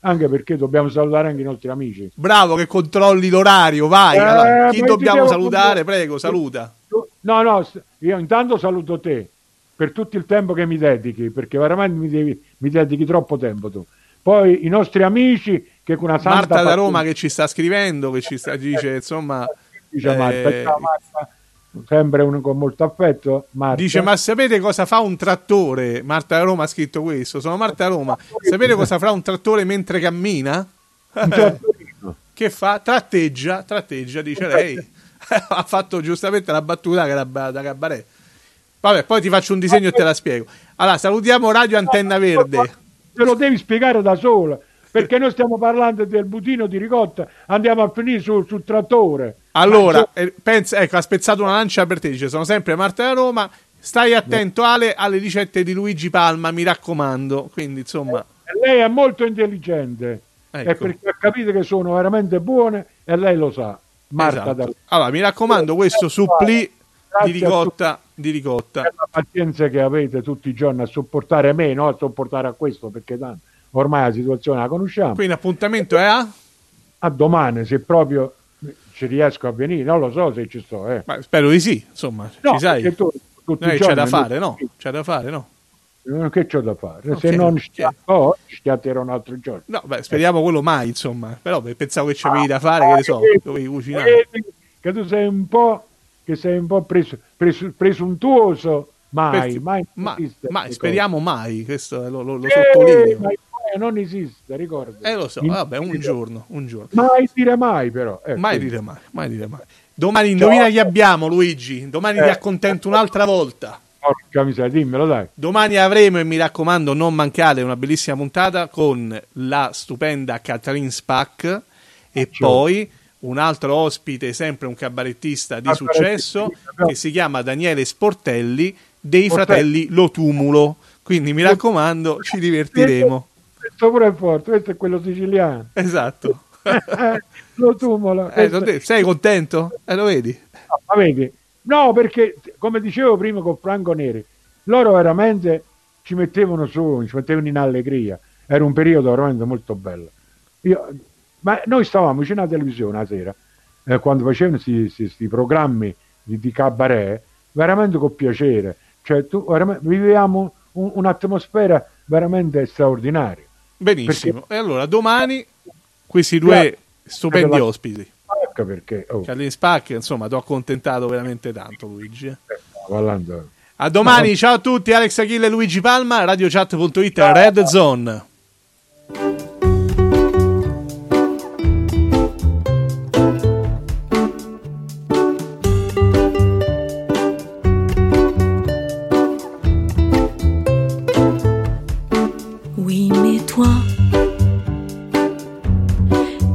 Speaker 3: Anche perché dobbiamo salutare anche i nostri amici.
Speaker 2: Bravo che controlli l'orario, vai.
Speaker 3: Eh,
Speaker 2: allora, chi dobbiamo salutare?
Speaker 3: controllare.
Speaker 2: Prego, saluta.
Speaker 3: No, no, io intanto saluto te per tutto il tempo che mi dedichi, perché veramente mi, devi- mi dedichi troppo tempo tu. Poi i nostri amici che con una santa
Speaker 2: Marta da Roma che ci sta scrivendo, che ci sta, dice, insomma...
Speaker 3: dice Marta,
Speaker 2: eh,
Speaker 3: ciao Marta, sempre un- con molto affetto. Marta.
Speaker 2: Dice, ma sapete cosa fa un trattore? Marta da Roma ha scritto questo. Sono Marta da Roma. Sapete cosa fa un trattore mentre cammina? Che fa? Tratteggia, tratteggia, dice lei. ha fatto giustamente la battuta che da cabaret. Vabbè, poi ti faccio un disegno e te la spiego. Allora, salutiamo Radio Antenna Verde.
Speaker 3: Te lo devi spiegare da sola, perché noi stiamo parlando del budino di ricotta, andiamo a finire sul, sul trattore.
Speaker 2: Allora,
Speaker 3: Ma-
Speaker 2: eh, pensa, ecco, ha spezzato una lancia per te. Dice, sono sempre Marta da Roma. Stai attento, Ale, alle ricette di Luigi Palma, mi raccomando. Quindi, insomma,
Speaker 3: lei è molto intelligente. è
Speaker 2: Ecco.
Speaker 3: perché ha capito che sono veramente buone e lei lo sa. Marta
Speaker 2: Esatto.
Speaker 3: Dal-
Speaker 2: Allora, mi raccomando, questo supplì di ricotta, di ricotta.
Speaker 3: la pazienza che avete tutti i giorni a sopportare me, no? a sopportare a questo, perché tanto ormai la situazione la conosciamo.
Speaker 2: Quindi appuntamento è a?
Speaker 3: A domani, se proprio ci riesco a venire, non lo so se ci sto. Eh.
Speaker 2: Ma spero di sì, insomma,
Speaker 3: No,
Speaker 2: ci sai.
Speaker 3: tu- tutti
Speaker 2: Non è
Speaker 3: i
Speaker 2: che c'è da fare,
Speaker 3: non-
Speaker 2: no? C'è da fare, no?
Speaker 3: Non che c'ho da fare?
Speaker 2: Ok,
Speaker 3: se non
Speaker 2: ok.
Speaker 3: schiatto schiatterò un altro giorno.
Speaker 2: No, beh, speriamo quello mai, insomma. Però pensavo che c'avevi da fare, che ne so,
Speaker 3: vedi,
Speaker 2: dovevi cucinare.
Speaker 3: vedi che tu sei un po', che sei un po' presu- presu- presuntuoso, mai,
Speaker 2: Perché-
Speaker 3: mai, non
Speaker 2: ma,
Speaker 3: esiste
Speaker 2: ma
Speaker 3: queste
Speaker 2: speriamo mai, questo lo, lo- lo.
Speaker 3: Eh,
Speaker 2: sottolineo.
Speaker 3: ma mai non esiste, ricorda.
Speaker 2: Eh, lo so, vabbè, un giorno, un giorno.
Speaker 3: Mai dire mai, però. eh,
Speaker 2: Mai dire mai, mai dire mai. Domani indovina chi abbiamo, Luigi. Domani ti
Speaker 3: Eh.
Speaker 2: accontento un'altra volta.
Speaker 3: Porca miseria, dimmelo dai.
Speaker 2: Domani avremo, e mi raccomando, non mancate una bellissima puntata con la stupenda Catherine Spack e poi un altro ospite, sempre un cabarettista di successo, che si chiama Daniele Sportelli dei fratelli Lo Tumulo. Quindi mi raccomando, ci divertiremo.
Speaker 3: Questo pure è forte, questo è quello siciliano.
Speaker 2: Esatto.
Speaker 3: lo tumolo.
Speaker 2: Eh, sei contento? Eh, lo vedi?
Speaker 3: No, ma vedi? No, perché come dicevo prima con Franco Neri, loro veramente ci mettevano su, ci mettevano in allegria. Era un periodo veramente molto bello. Io- ma noi stavamo vicino alla televisione la sera, eh, quando facevano questi programmi di, di cabaret, veramente con piacere. Cioè, tu, veramente, vivevamo un- un'atmosfera veramente straordinaria.
Speaker 2: Benissimo. E allora domani questi due
Speaker 3: Grazie.
Speaker 2: stupendi
Speaker 3: Perché la-
Speaker 2: ospiti.
Speaker 3: Ecco perché, oh,
Speaker 2: Carlin Spack, insomma, ti ho accontentato veramente tanto, Luigi. eh.
Speaker 3: parlando-
Speaker 2: A domani, ciao a tutti, Alex Achille e Luigi Palma, radiochat.it, Red Zone.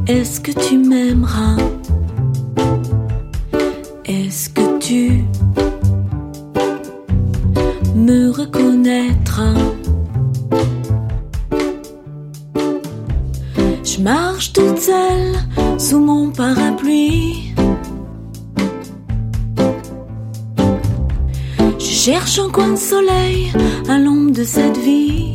Speaker 9: Est-ce que tu m'aimeras? Est-ce que tu me reconnaîtras? Je marche toute seule sous mon parapluie. Je cherche un coin de soleil à l'ombre de cette vie.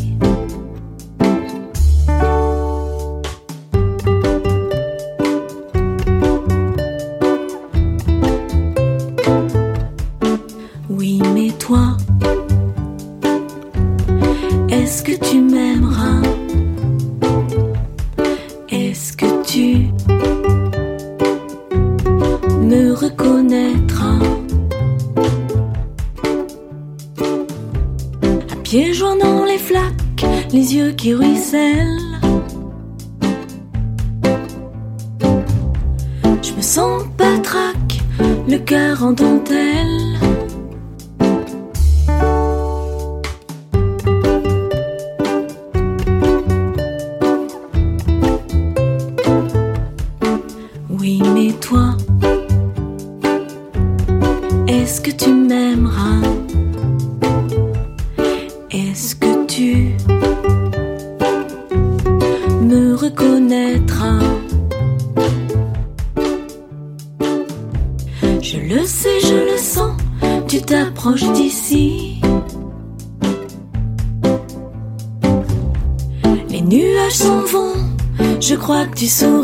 Speaker 9: Crois que tu souris,